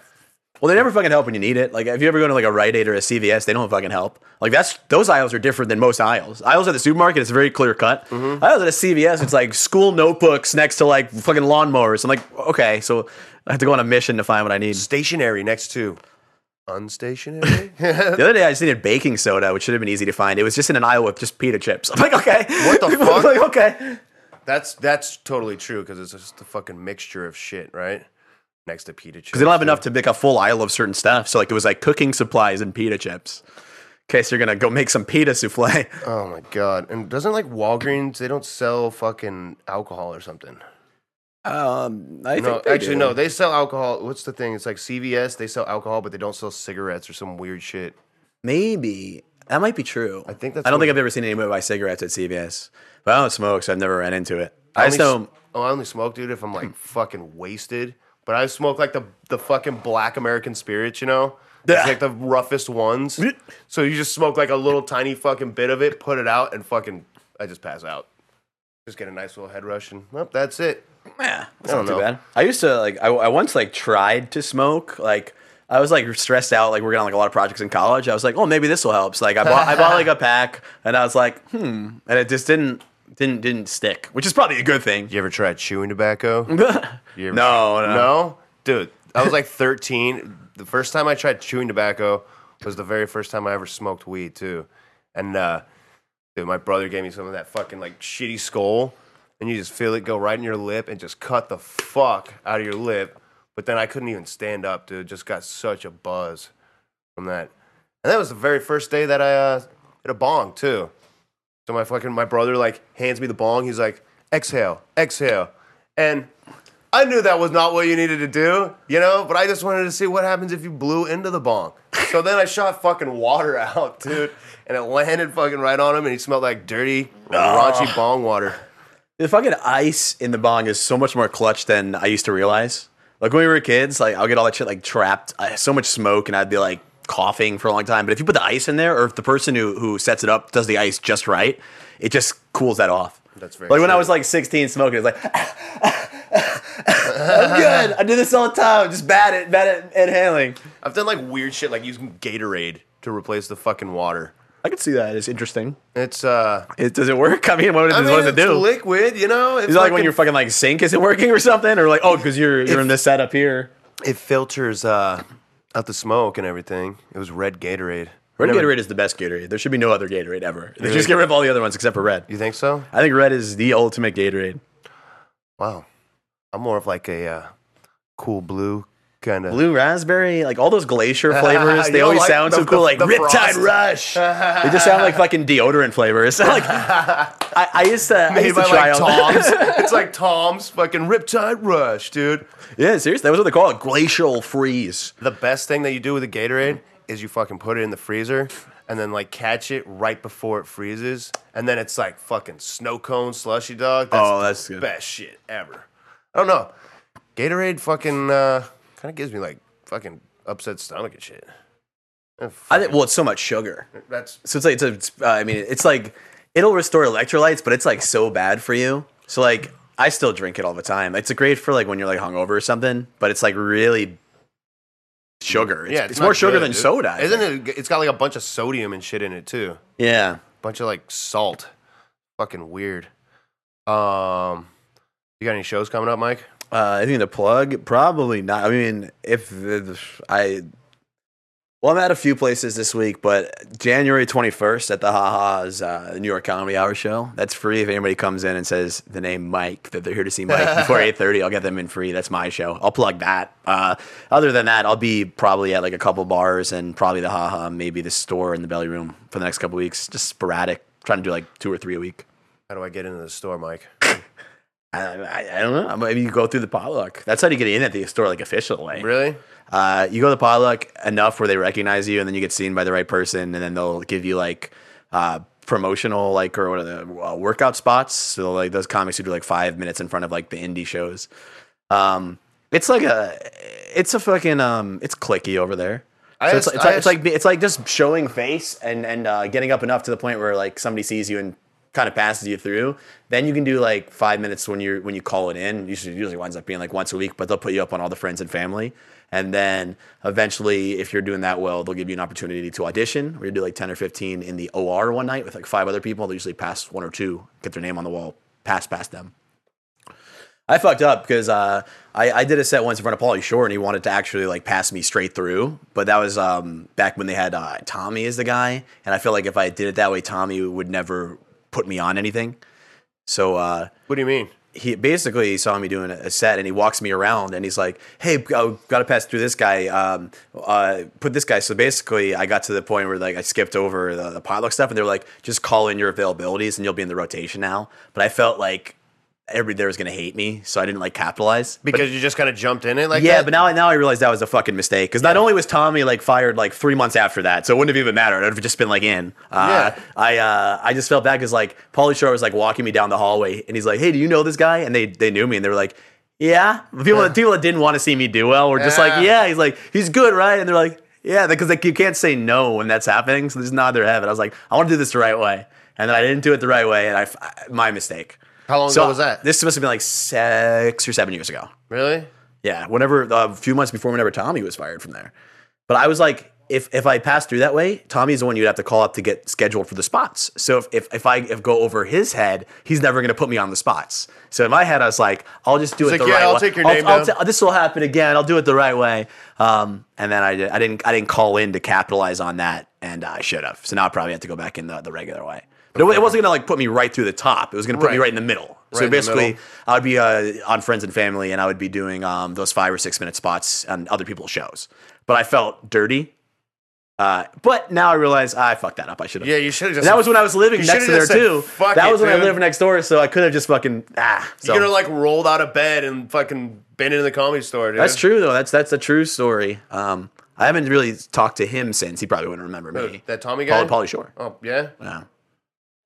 Well, they never fucking help when you need it. Like, if you ever go to like a Rite Aid or a CVS, they don't fucking help. Like, that's those aisles are different than most aisles. Aisles at the supermarket, it's very clear cut. Mm-hmm. Aisles at a CVS, it's like school notebooks next to like fucking lawnmowers. I'm like, okay, so I have to go on a mission to find what I need. stationary next to unstationary. The other day, I just needed baking soda, which should have been easy to find. It was just in an aisle with just pita chips. I'm like, okay, What the fuck? like, okay. that's that's totally true because it's just a fucking mixture of shit, right? Next to pita chips. Because they don't have enough to make a full aisle of certain stuff. So like, it was like cooking supplies and pita chips. In case you're gonna go make some pita souffle. Oh my god! And doesn't like Walgreens? They don't sell fucking alcohol or something. Um, I No, think they actually, do. no. They sell alcohol. What's the thing? It's like CVS. They sell alcohol, but they don't sell cigarettes or some weird shit. Maybe that might be true. I think that's I don't what- think I've ever seen anyone buy cigarettes at CVS, but I don't smoke, so I've never ran into it. I, I just only, know. s- oh, I only smoke, dude, if I'm like fucking wasted. But I smoke like the the fucking black American spirits, you know. It's like the roughest ones. so you just smoke like a little tiny fucking bit of it, put it out, and fucking I just pass out. Just get a nice little head rush, and well, that's it. Yeah, that's I not don't too know. bad. I used to like. I, I once like tried to smoke. Like I was like stressed out, like working on like a lot of projects in college. I was like, oh, maybe this will help. So like I bought I bought like a pack, and I was like, hmm, and it just didn't didn't didn't stick, which is probably a good thing. You ever tried chewing tobacco? no, You ever- no, No, dude. I was like 13. The first time I tried chewing tobacco was the very first time I ever smoked weed too. And uh, dude, my brother gave me some of that fucking like shitty Skoal, and you just feel it go right in your lip and just cut the fuck out of your lip. But then I couldn't even stand up, dude. Just got such a buzz from that. And that was the very first day that I uh, hit a bong too. So my fucking my brother like hands me the bong. He's like, exhale, exhale, and I knew that was not what you needed to do, you know. But I just wanted to see what happens if you blew into the bong. So then I shot fucking water out, dude, and it landed fucking right on him, and he smelled like dirty, raunchy oh. bong water. The fucking ice in the bong is so much more clutch than I used to realize. Like when we were kids, like I'll get all that shit like trapped, I, so much smoke, and I'd be like coughing for a long time. But if you put the ice in there, or if the person who who sets it up does the ice just right, it just cools that off. That's very like when I was like 16 smoking, it was like I'm good. I do this all the time. Just bad at bad at inhaling. I've done like weird shit, like using Gatorade to replace the fucking water. I can see that. It's interesting. It's uh, It, does it work? I mean, what, I does, mean, what does it it's do? liquid, you know. It's it like when your fucking like sink isn't working or something, or like oh because you're you're in this setup here? it filters uh out the smoke and everything. It was red Gatorade. Red Never- Gatorade is the best Gatorade. There should be no other Gatorade ever. They just get rid of all the other ones except for red. You think so? I think red is the ultimate Gatorade. Wow. I'm more of like a uh, cool blue kind of. Blue raspberry, like all those glacier flavors, they always like sound the- so cool, the- like the Riptide frost? Rush. they just sound like fucking deodorant flavors. like, I, I used to, I Made used by to try like. Tom's. it's like Tom's fucking Riptide Rush, dude. yeah, seriously, that was what they call it, glacial freeze. The best thing that you do with a Gatorade is you fucking put it in the freezer and then like catch it right before it freezes, and then it's like fucking snow cone slushy dog. That's Oh, the that's good. best shit ever. I don't know. Gatorade fucking uh, kind of gives me like fucking upset stomach and shit. Eh, I think, well, it's so much sugar. That's So it's like, it's, a, it's uh, I mean, it's like, it'll restore electrolytes, but it's like so bad for you. So like, I still drink it all the time. It's a great for like when you're like hungover or something, but it's like really sugar. It's, yeah. it's, not more sugar good, than dude. soda. I Isn't think. it? It's got like a bunch of sodium and shit in it too. Yeah. bunch of like salt. Fucking weird. Um, you got any shows coming up, Mike? Uh, I think the plug probably not. I mean, if the, I, well, I'm at a few places this week, but January 21st at the Haha's uh, New York Comedy Hour show. That's free. If anybody comes in and says the name Mike that they're here to see Mike before 8:30, I'll get them in free. That's my show. I'll plug that. Uh, other than that, I'll be probably at like a couple bars and probably the Haha, maybe the store in the Belly Room for the next couple weeks. Just sporadic, trying to do like two or three a week. How do I get into the store, Mike? I, I, I don't know. Maybe you go through the potluck. That's how you get in at the store, like official way. Really? Uh, you go to the potluck enough where they recognize you, and then you get seen by the right person, and then they'll give you like uh, promotional, like or what are the uh, workout spots. So like those comics who do like five minutes in front of like the indie shows. Um, it's like a, it's a fucking, um, it's clicky over there. I So it's, asked- it's, I like, it's like it's like just showing face and and uh, getting up enough to the point where like somebody sees you and kind of passes you through. Then you can do like five minutes when you're when you call it in. Usually usually winds up being like once a week, but they'll put you up on all the friends and family. And then eventually, if you're doing that well, they'll give you an opportunity to audition. Where you do like ten or fifteen in the OR one night with like five other people. They usually pass one or two, get their name on the wall, pass past them. I fucked up because uh, I, I did a set once in front of Pauly Shore and he wanted to actually like pass me straight through. But that was um, back when they had uh, Tommy as the guy. And I feel like if I did it that way, Tommy would never put me on anything. So uh, What do you mean? he basically he saw me doing a set and he walks me around and he's like, "Hey, I got to pass through this guy. Um, uh, put this guy." So basically, I got to the point where like I skipped over the, the potluck stuff and they're like, "Just call in your availabilities and you'll be in the rotation now." But I felt like everybody there was gonna hate me, so I didn't like capitalize. Because you just kind of jumped in it like yeah, that? but now now I realize that was a fucking mistake because not only was Tommy like fired like three months after that, so it wouldn't have even mattered. I'd have just been like in. Uh, Yeah. I uh, I just felt bad because like Pauly Shore was like walking me down the hallway and he's like, "Hey, do you know this guy?" And they they knew me and they were like. Yeah, people that people that didn't want to see me do well were just like, Yeah. yeah. He's like, he's good, right? And they're like, yeah, because like you can't say no when that's happening. So they just nod their head. But I was like, I want to do this the right way, and then I didn't do it the right way, and I, my mistake. How long So ago was that? This must have been like six or seven years ago. really? Yeah, whenever uh, a few months before, whenever Tommy was fired from there. But I was like, if if I passed through that way, Tommy's the one you'd have to call up to get scheduled for the spots. So if if, if I if go over his head, he's never going to put me on the spots. So in my head, I was like, I'll just do it like, the "Yeah, right I'll way. take your name I'll down." ta- this will happen again. I'll do it the right way. Um, and then I did, I didn't I didn't call in to capitalize on that, and I should have. So now I probably have to go back in the, the regular way. But it, wasn't gonna like put me right through the top. It was gonna put me Right. right in the middle. Right so basically. I would be uh, on Friends and Family, and I would be doing um, those five or six minute spots on other people's shows. But I felt dirty. Uh, but now I realize I fucked that up. I should have. Yeah, you should have just. That was when I was living next to there said, too. "Fuck that it, was when I lived next door, so I could have just fucking ah. So. you could have like rolled out of bed and fucking been in the comedy store, dude. That's true though. That's that's a true story. Um, I haven't really talked to him since. He probably wouldn't remember me. That Tommy guy? Pauly Shore. Oh, yeah? Yeah.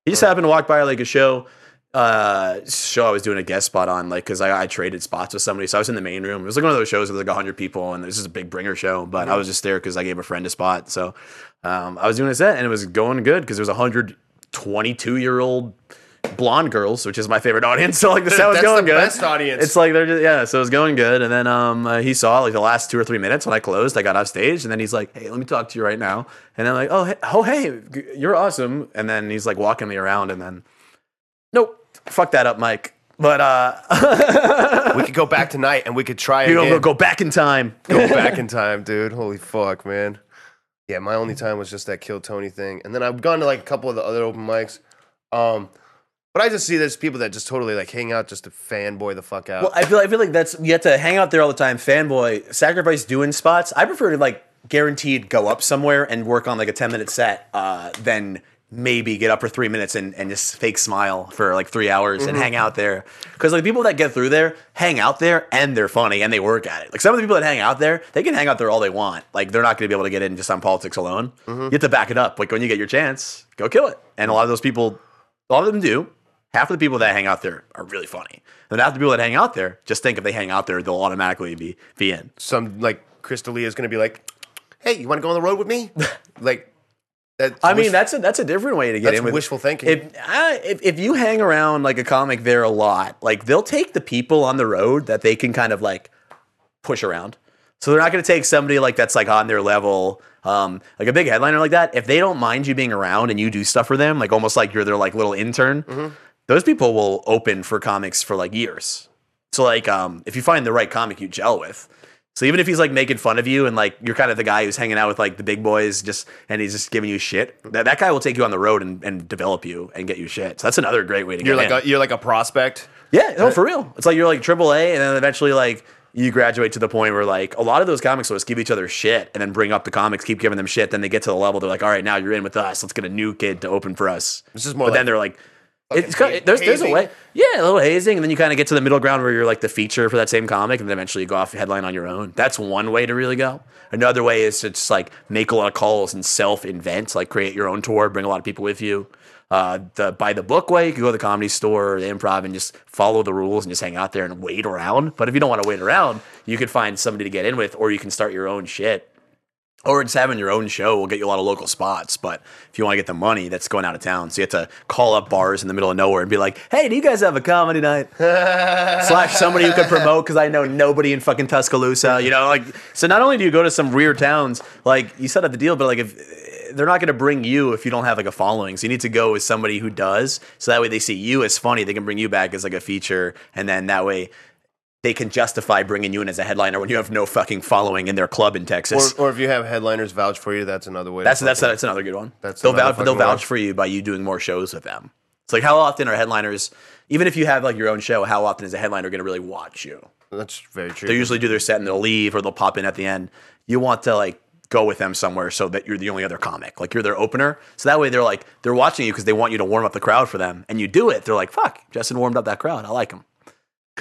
He just happened to walk by like a show, uh, show I was doing a guest spot on, like because I, I traded spots with somebody. So I was in the main room. It was like one of those shows with like hundred people, and this is a big bringer show. But I was just there because I gave a friend a spot. So um, I was doing a set, and it was going good because there was a hundred twenty-two year old blonde girls, which is my favorite audience. So like the set was That's going the good. best audience. It's like they're just yeah, so it was going good, and then um uh, he saw like the last two or three minutes when I closed, I got off stage, and then he's like, "Hey, let me talk to you right now," and I'm like, "Oh, hey, oh hey, you're awesome," and then he's like walking me around, and then nope, fuck that up, Mike. But uh, we could go back tonight and we could try you again. know, go back in time. go back in time, dude. Holy fuck, man. yeah, my only time was just that Kill Tony thing, and then I've gone to like a couple of the other open mics. Um, but I just see there's people that just totally like hang out just to fanboy the fuck out. Well, I feel I feel like that's you have to hang out there all the time, fanboy, sacrifice doing spots. I prefer to like guaranteed go up somewhere and work on like a ten minute set uh, than maybe get up for three minutes and, and just fake smile for like three hours and hang out there. Because like people that get through there hang out there and they're funny and they work at it. Like some of the people that hang out there, they can hang out there all they want. Like they're not going to be able to get in just on politics alone. You have to back it up. Like when you get your chance, go kill it. And a lot of those people, a lot of them do. Half of the people that hang out there are really funny. And half the people that hang out there just think if they hang out there, they'll automatically be be in. Some like Chris D'Elia is gonna be like, "Hey, you want to go on the road with me?" like, I mean, that's a that's a different way to get That's in with wishful thinking. If, I, if if you hang around like a comic there a lot, like they'll take the people on the road that they can kind of like push around. So they're not going to take somebody like that's like on their level, um, like a big headliner like that. If they don't mind you being around and you do stuff for them, like almost like you're their like little intern, Mm-hmm. Those people will open for comics for like years. So like, um, if you find the right comic you gel with, so even if he's like making fun of you and like you're kind of the guy who's hanging out with like the big boys, just and he's just giving you shit, that, that guy will take you on the road and, and develop you and get you shit. So that's another great way to get. you're get like in. a, you're like a prospect. Yeah, no, for real. It's like you're like AAA, and then eventually like you graduate to the point where like a lot of those comics will just give each other shit and then bring up the comics, keep giving them shit. Then they get to the level they're like, all right, now you're in with us. Let's get a new kid to open for us. This is more But like then they're like. It's kind there's there's a way, yeah, a little hazing, and then you kind of get to the middle ground where you're like the feature for that same comic, and then eventually you go off headline on your own. That's one way to really go. Another way is to just like make a lot of calls and self invent, like create your own tour, bring a lot of people with you. Uh, the by the book way, you can go to the comedy store or the improv and just follow the rules and just hang out there and wait around. But if you don't want to wait around, you could find somebody to get in with, or you can start your own shit. Or just having your own show will get you a lot of local spots. But if you want to get the money, that's going out of town. So you have to call up bars in the middle of nowhere and be like, hey, do you guys have a comedy night? Slash somebody who could promote because I know nobody in fucking Tuscaloosa. You know, like, so not only do you go to some weird towns, like you set up the deal, but like if they're not going to bring you if you don't have like a following. So you need to go with somebody who does. So that way they see you as funny. They can bring you back as like a feature. And then that way they can justify bringing you in as a headliner when you have no fucking following in their club in Texas. or if you have headliners vouch for you, that's another way. to That's that's fucking- that's another good one. That's they'll vouch they'll vouch for you by you doing more shows with them. It's like how often are headliners, even if you have like your own show, how often is a headliner going to really watch you? That's very true. They usually do their set and they'll leave or they'll pop in at the end. You want to like go with them somewhere so that you're the only other comic, like you're their opener. So that way they're like they're watching you because they want you to warm up the crowd for them, and you do it. They're like, "Fuck, Justin warmed up that crowd. I like him."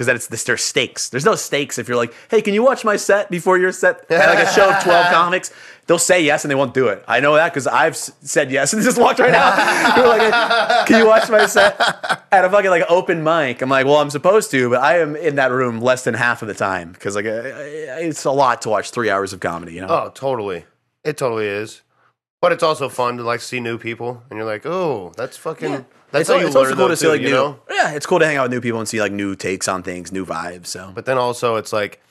Because then it's this, there's stakes. There's no stakes if you're like, hey, can you watch my set before your set? At like a show of 12 comics, they'll say yes and they won't do it. I know that because I've s- said yes and just walked right out. You're like, can you watch my set at a fucking like open mic? I'm like, well, I'm supposed to, but I am in that room less than half of the time because like uh, it's a lot to watch three hours of comedy. You know? Oh, totally. It totally is. But it's also fun to like see new people, and you're like, oh, that's fucking. That's it's, how you it's learn also cool to see too, like new. know. Yeah, it's cool to hang out with new people and see like new takes on things, new vibes. So But then also, it's like,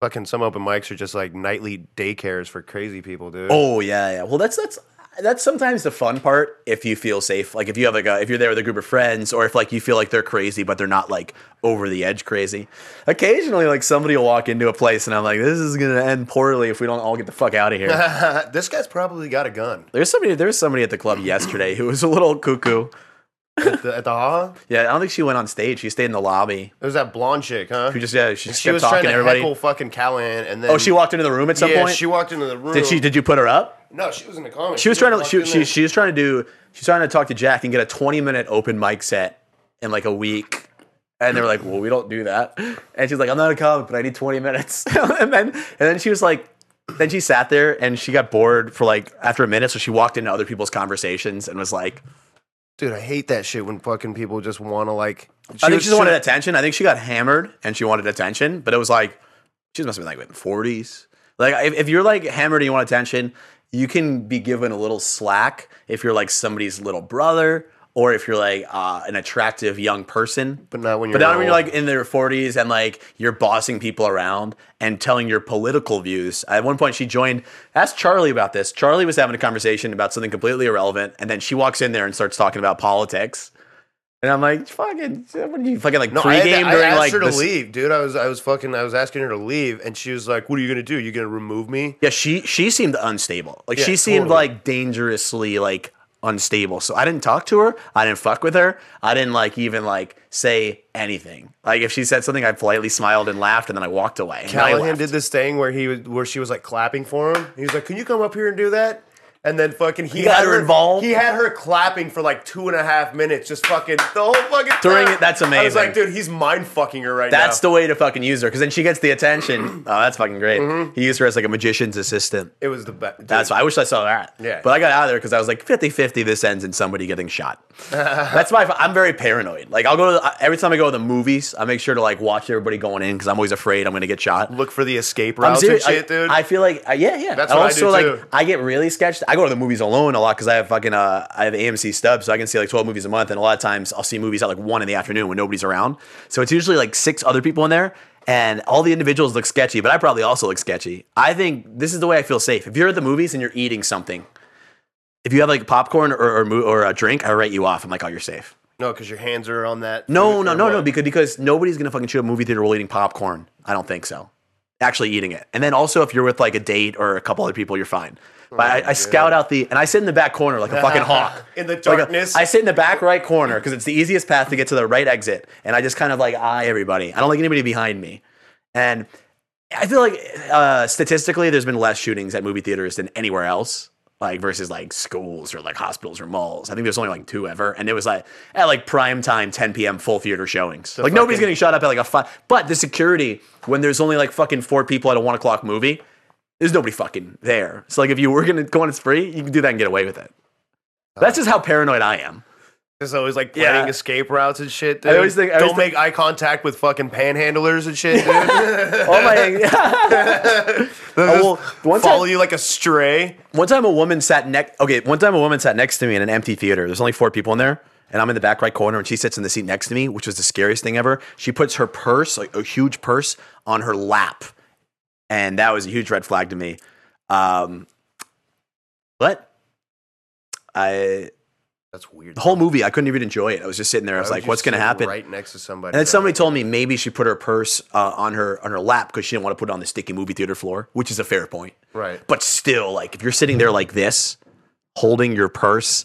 fucking some open mics are just like nightly daycares for crazy people, dude. Oh yeah, yeah. Well, that's that's that's sometimes the fun part if you feel safe. Like if you have like a if you're there with a group of friends, or if like you feel like they're crazy but they're not like over the edge crazy. Occasionally, like somebody will walk into a place and I'm like, this is gonna end poorly if we don't all get the fuck out of here. this guy's probably got a gun There's somebody there's somebody at the club yesterday who was a little cuckoo. at the, at the ha. Yeah, I don't think she went on stage. She stayed in the lobby. There's that blonde chick, huh? Who just yeah, she she kept was talking trying to to everybody. heckle fucking Callahan, and then Oh, she walked into the room at some yeah, point. she walked into the room. did she? Did you put her up? No, she was in the comments. She was trying to. She, she, she was trying to do. She's trying to talk to Jack and get a 20 minute open mic set in like a week. And they were like, "Well, we don't do that." And she's like, "I'm not a comic, but I need 20 minutes." and then and then she was like, then she sat there and she got bored for like after a minute, so she walked into other people's conversations and was like, Dude, I hate that shit when fucking people just want to like. "I think she just wanted should- attention." I think she got hammered and she wanted attention, but it was like she must have been like in 40s. Like if, if you're like hammered and you want attention, you can be given a little slack if you're like somebody's little brother or if you're like uh, an attractive young person. But not when you're. not when you're like in their 40s and like you're bossing people around and telling your political views. At one point, she joined. Ask Charlie about this. Charlie was having a conversation about something completely irrelevant, and then she walks in there and starts talking about politics. And I'm like, fucking, what are you fucking like No, I, had to- pregame I during asked like her to this- leave, dude. I was I was fucking I was asking her to leave, and she was like, "What are you gonna do? You gonna remove me?" Yeah, she she seemed unstable. Like Yeah, she seemed totally. like dangerously like unstable. So I didn't talk to her. I didn't fuck with her. I didn't like even like say anything. Like if she said something, I politely smiled and laughed, and then I walked away. And I Callahan left. did this thing where he was where she was like clapping for him. He was like, "Can you come up here and do that?" And then fucking he, He got her involved? He had her clapping for like two and a half minutes, just fucking the whole fucking During time. it- that's amazing. I was like, dude, he's mind fucking her right That's now. That's the way to fucking use her because then she gets the attention. oh, that's fucking great. Mm-hmm. He used her as like a magician's assistant. it was the best. That's why I wish I saw that. Yeah. But I got out of there because I was like 50 50 this ends in somebody getting shot. That's my, I'm very paranoid. Like I'll go to, the, every time I go to the movies, I make sure to like watch everybody going in because I'm always afraid I'm going to get shot. Look for the escape I'm routes and shit, I, dude. I feel like uh, yeah, yeah. That's I also do, like too. I get really sketched. I go to the movies alone a lot because I have fucking uh I have AMC stubs, so I can see like 12 movies a month, and a lot of times I'll see movies at like one in the afternoon when nobody's around. So it's usually like six other people in there. And all the individuals look sketchy, but I probably also look sketchy. I think this is the way I feel safe. If you're at the movies and you're eating something, if you have like popcorn or or, or a drink, I write you off. I'm like, oh, you're safe. no, because your hands are on that. No, no, no, no, because because nobody's gonna fucking shoot a movie theater while eating popcorn. I don't think so. Actually eating it, and then also if you're with like a date or a couple other people, you're fine. But I, I scout out the and I sit in the back corner like a fucking hawk In the Like a- darkness. I sit in the back right corner because it's the easiest path to get to the right exit, and I just kind of like eye everybody. I don't like anybody behind me, and I feel like uh, statistically, there's been less shootings at movie theaters than anywhere else. Like versus like schools or like hospitals or malls. I think there's only like two ever, and it was like at like prime time, 10 p.m. full theater showings. like nobody's getting shot up at like a five. But the security when there's only like fucking four people at a one o'clock movie, there's nobody fucking there. So like if you were gonna go on a spree, you can do that and get away with it. That's just how paranoid I am. It's always like planning Yeah. escape routes and shit. Dude. always think- I always don't make eye contact with fucking panhandlers and shit, dude. All my well, one Follow time, you like a stray. one time a woman sat next. Okay, one time a woman sat next to me in an empty theater. There's only four people in there, and I'm in the back right corner, and she sits in the seat next to me, which was the scariest thing ever. She puts her purse, like a huge purse, on her lap, and that was a huge red flag to me. Um, but I That's weird. the whole movie I couldn't even enjoy it. I was just sitting there. I was like, "What's gonna happen?" Right next to somebody. And then somebody told me maybe she put her purse uh, on her on her lap because she didn't want to put it on the sticky movie theater floor, which is a fair point. Right. But still, like if you're sitting there like this, holding your purse,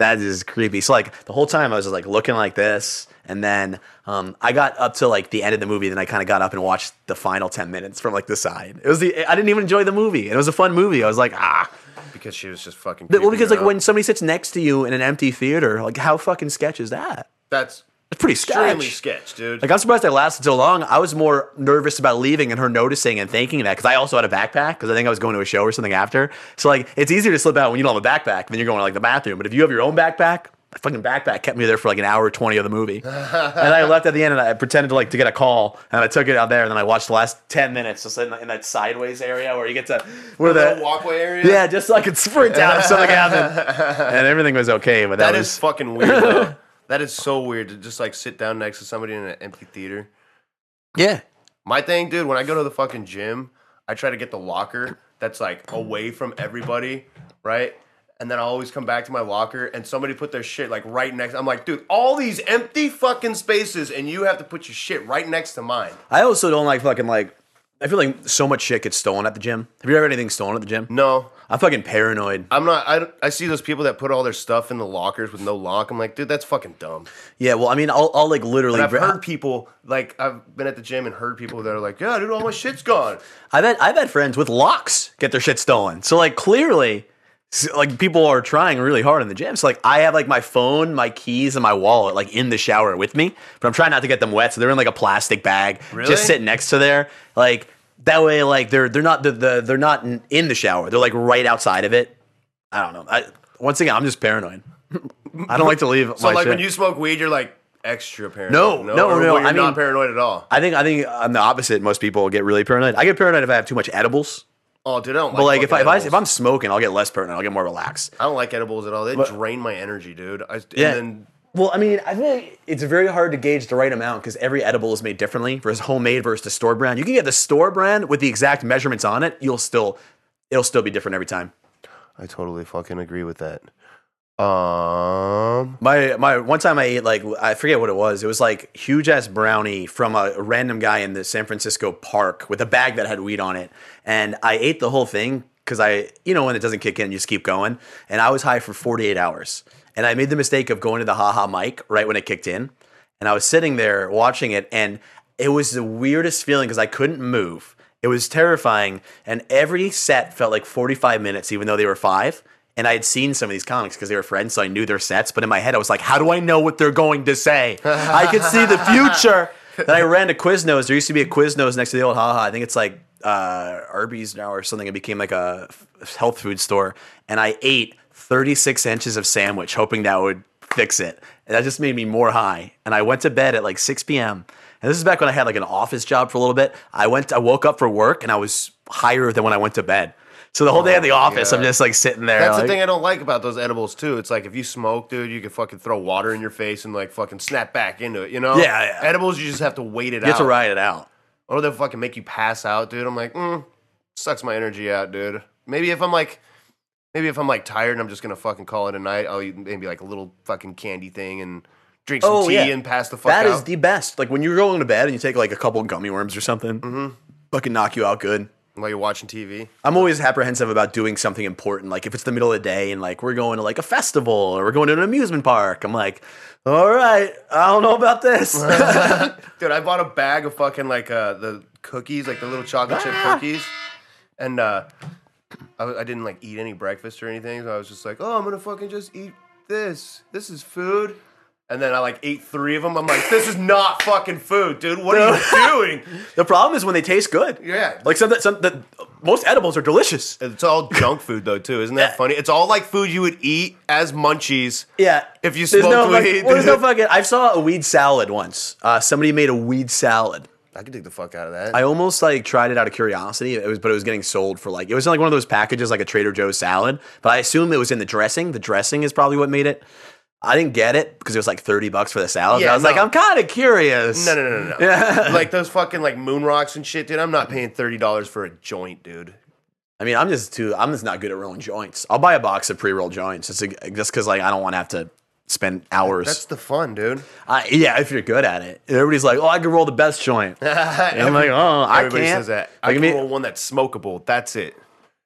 that is creepy. So like the whole time I was just, like looking like this, and then um, I got up to like the end of the movie, then I kind of got up and watched the final ten minutes from like the side. It was the I didn't even enjoy the movie, it was a fun movie. I was like ah, Because she was just fucking. well because like out. when somebody sits next to you in an empty theater, like how fucking sketch is that? that's It's pretty extremely sketch. sketch, dude. Like I'm surprised I lasted so long. I was more nervous about leaving and her noticing and thanking that because I also had a backpack because I think I was going to a show or something after. So like it's easier to slip out when you don't have a backpack then you're going to like the bathroom. But if you have your own backpack, my fucking backpack kept me there for like an hour twenty of the movie, and I left at the end and I pretended to like to get a call and I took it out there and then I watched the last ten minutes just in, in that sideways area where you get to where the the walkway area. yeah just so I could sprint out if something happened and everything was okay. But that, that was is fucking weird. that is so weird to just like sit down next to somebody in an empty theater. yeah. My thing, dude, when I go to the fucking gym, I try to get the locker that's like away from everybody, right? And then I always come back to my locker and somebody put their shit like right next. I'm like, dude, all these empty fucking spaces and you have to put your shit right next to mine. I also don't like fucking like. I feel like so much shit gets stolen at the gym. Have you ever had anything stolen at the gym? No, I'm fucking paranoid. I'm not. I, I see those people that put all their stuff in the lockers with no lock. I'm like, dude, that's fucking dumb. Yeah, well, I mean, I'll, I'll like literally. And I've heard people like I've been at the gym and heard people that are like, yeah, dude, all my shit's gone. I've had I've had friends with locks get their shit stolen. So like clearly, like people are trying really hard in the gym. So like I have like my phone, my keys, and my wallet like in the shower with me, but I'm trying not to get them wet. So they're in like a plastic bag, Really? just sitting next to there. Like that way, like they're they're not the, the they're not in, in the shower. They're like right outside of it. I don't know. I, once again, I'm just paranoid. I don't like to leave. So like shit. when you smoke weed, you're like extra paranoid. No, no, no, You're I mean- not paranoid at all. I think I think I'm the opposite. Most people get really paranoid. I get paranoid if I have too much edibles. Oh, dude, I don't. But like like if I, if I if I'm smoking, I'll get less paranoid. I'll get more relaxed. I don't like edibles at all. They drain my energy, dude. I, Yeah. And then Well, I mean, I think it's very hard to gauge the right amount because every edible is made differently versus homemade versus the store brand. You can get the store brand with the exact measurements on it. You'll still, it'll still be different every time. I totally fucking agree with that. Um, My my one time I ate like I forget what it was. It was like huge ass brownie from a, random guy in the San Francisco park with a bag that had weed on it, and I ate the whole thing because I you know when it doesn't kick in you just keep going, and I was high for 48 hours, and I made the mistake of going to the haha mic right when it kicked in, and I was sitting there watching it, and it was the weirdest feeling because I couldn't move. It was terrifying, and every set felt like 45 minutes, even though they were five. And I had seen some of these comics because they were friends, so I knew their sets. But in my head, I was like, how do I know what they're going to say? I could see the future. then I ran to Quiznos. There used to be a Quiznos next to the old haha. I think it's like uh, Arby's now or something. It became like a f- health food store. And I ate 36 inches of sandwich, hoping that would fix it. And that just made me more high. And I went to bed at like 6 p.m. And this is back when I had like an office job for a little bit. I went, I woke up for work and I was higher than when I went to bed. So the whole day at the office, I'm just like sitting there. that's like, the thing I don't like about those edibles too. It's like if you smoke, dude, you can fucking throw water in your face and like fucking snap back into it. You know? Yeah, yeah. Edibles, you just have to wait it out. You have to ride it out. Or they'll fucking make you pass out, dude. I'm like, mm, sucks my energy out, dude. Maybe if I'm like, maybe if I'm like tired and I'm just gonna fucking call it a night, I'll eat maybe like a little fucking candy thing and drink some Oh, tea yeah. and pass the fuck That out. is the best. Like when you're going to bed and you take like a couple gummy worms or something, Mm-hmm. fucking knock you out good. While you're watching TV. I'm always apprehensive about doing something important. Like if it's the middle of the day and like we're going to like a festival or we're going to an amusement park, I'm like, all right, I don't know about this. Dude, I bought a bag of fucking like uh, the cookies, like the little chocolate chip Ah. cookies, and uh, I, I didn't like eat any breakfast or anything. So I was just like, oh, I'm gonna fucking just eat this. This is food. And then I like ate three of them. I'm like, this is not fucking food, dude. What are you doing? the problem is when they taste good. Yeah. Like some, that- some that most edibles are delicious. It's all junk food though, too. Isn't that funny? It's all like food you would eat as munchies. Yeah. If you there's smoke no fucking- weed. well, there's no fucking. I saw a weed salad once. Uh, somebody made a weed salad. I could take the fuck out of that. I almost like tried it out of curiosity. It was, but it was getting sold for like it was in like one of those packages, like a Trader Joe's salad. But I assume it was in the dressing. The dressing is probably what made it. I didn't get it because it was like thirty bucks for the salad. Yeah, I was like. I'm kind of curious. no, no, no, no, no. like those fucking like moon rocks and shit, dude. I'm not paying thirty dollars for a joint, dude. I mean, I'm just too. I'm just not good at rolling joints. I'll buy a box of pre-rolled joints just to- just because like I don't want to have to spend hours. That's the fun, dude. I, yeah, if you're good at it. Everybody's like, oh, I can roll the best joint. And I'm like, oh, I Everybody can't. says that. Like, I can me- roll one that's smokable. That's it.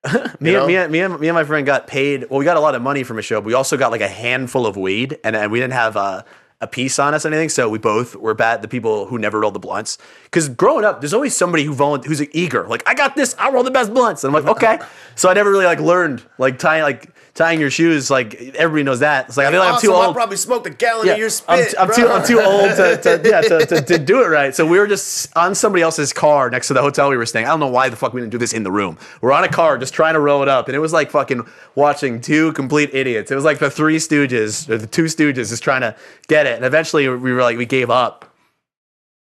Me, know? and, me, and, me, and, me and my friend got paid. Well, we got a lot of money from a show, but we also got like a handful of weed, and, and we didn't have a, a piece on us or anything. So we both were bad. The people who never rolled the blunts, because growing up, there's always somebody who volun- who's eager. Like, I got this. I roll the best blunts, and I'm like, okay. so I never really like learned like tying like tying your shoes. Like everybody knows that. It's like I feel like I'm too Awesome, I old. probably smoked a gallon of your I'm, spit. I'm too I'm too old to, to yeah to, to, to do it right. So we were just on somebody else's car next to the hotel we were staying. I don't know why the fuck we didn't do this in the room. We're on a car just trying to roll it up, and it was like fucking watching two complete idiots. It was like the Three Stooges or the Two Stooges just trying to get it, and eventually we were like we gave up.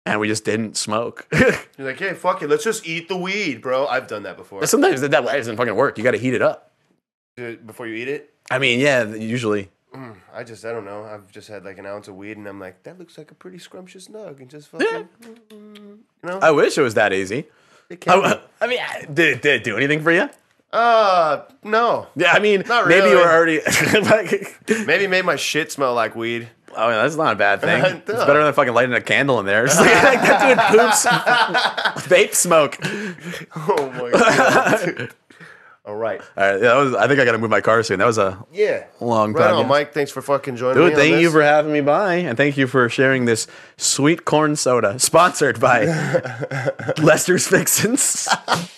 And we just didn't smoke. You're like, hey, fuck it. Let's just eat the weed, bro. I've done that before. Sometimes that way doesn't fucking work. You got to heat it up. Before you eat it, I mean, yeah, usually. I just, I don't know. I've just had like an ounce of weed, and I'm like, that looks like a pretty scrumptious nug, and just fucking, you know, I wish it was that easy. it can. I, I mean, did, did it do anything for you? Uh, no. Yeah, I mean, Not maybe you were already. like, Maybe made my shit smell like weed. oh, yeah, that's not a bad thing. It's better than fucking lighting a candle in there. It's like, like that dude poops vape smoke. Oh my god. All right. All right, yeah, that was. I think I got to move my car soon. That was a Yeah. Long right time, on, yeah. Mike. Thanks for fucking joining me. dude. Thank you for having me by, and thank you for sharing this sweet corn soda, sponsored by Lester's Fixins.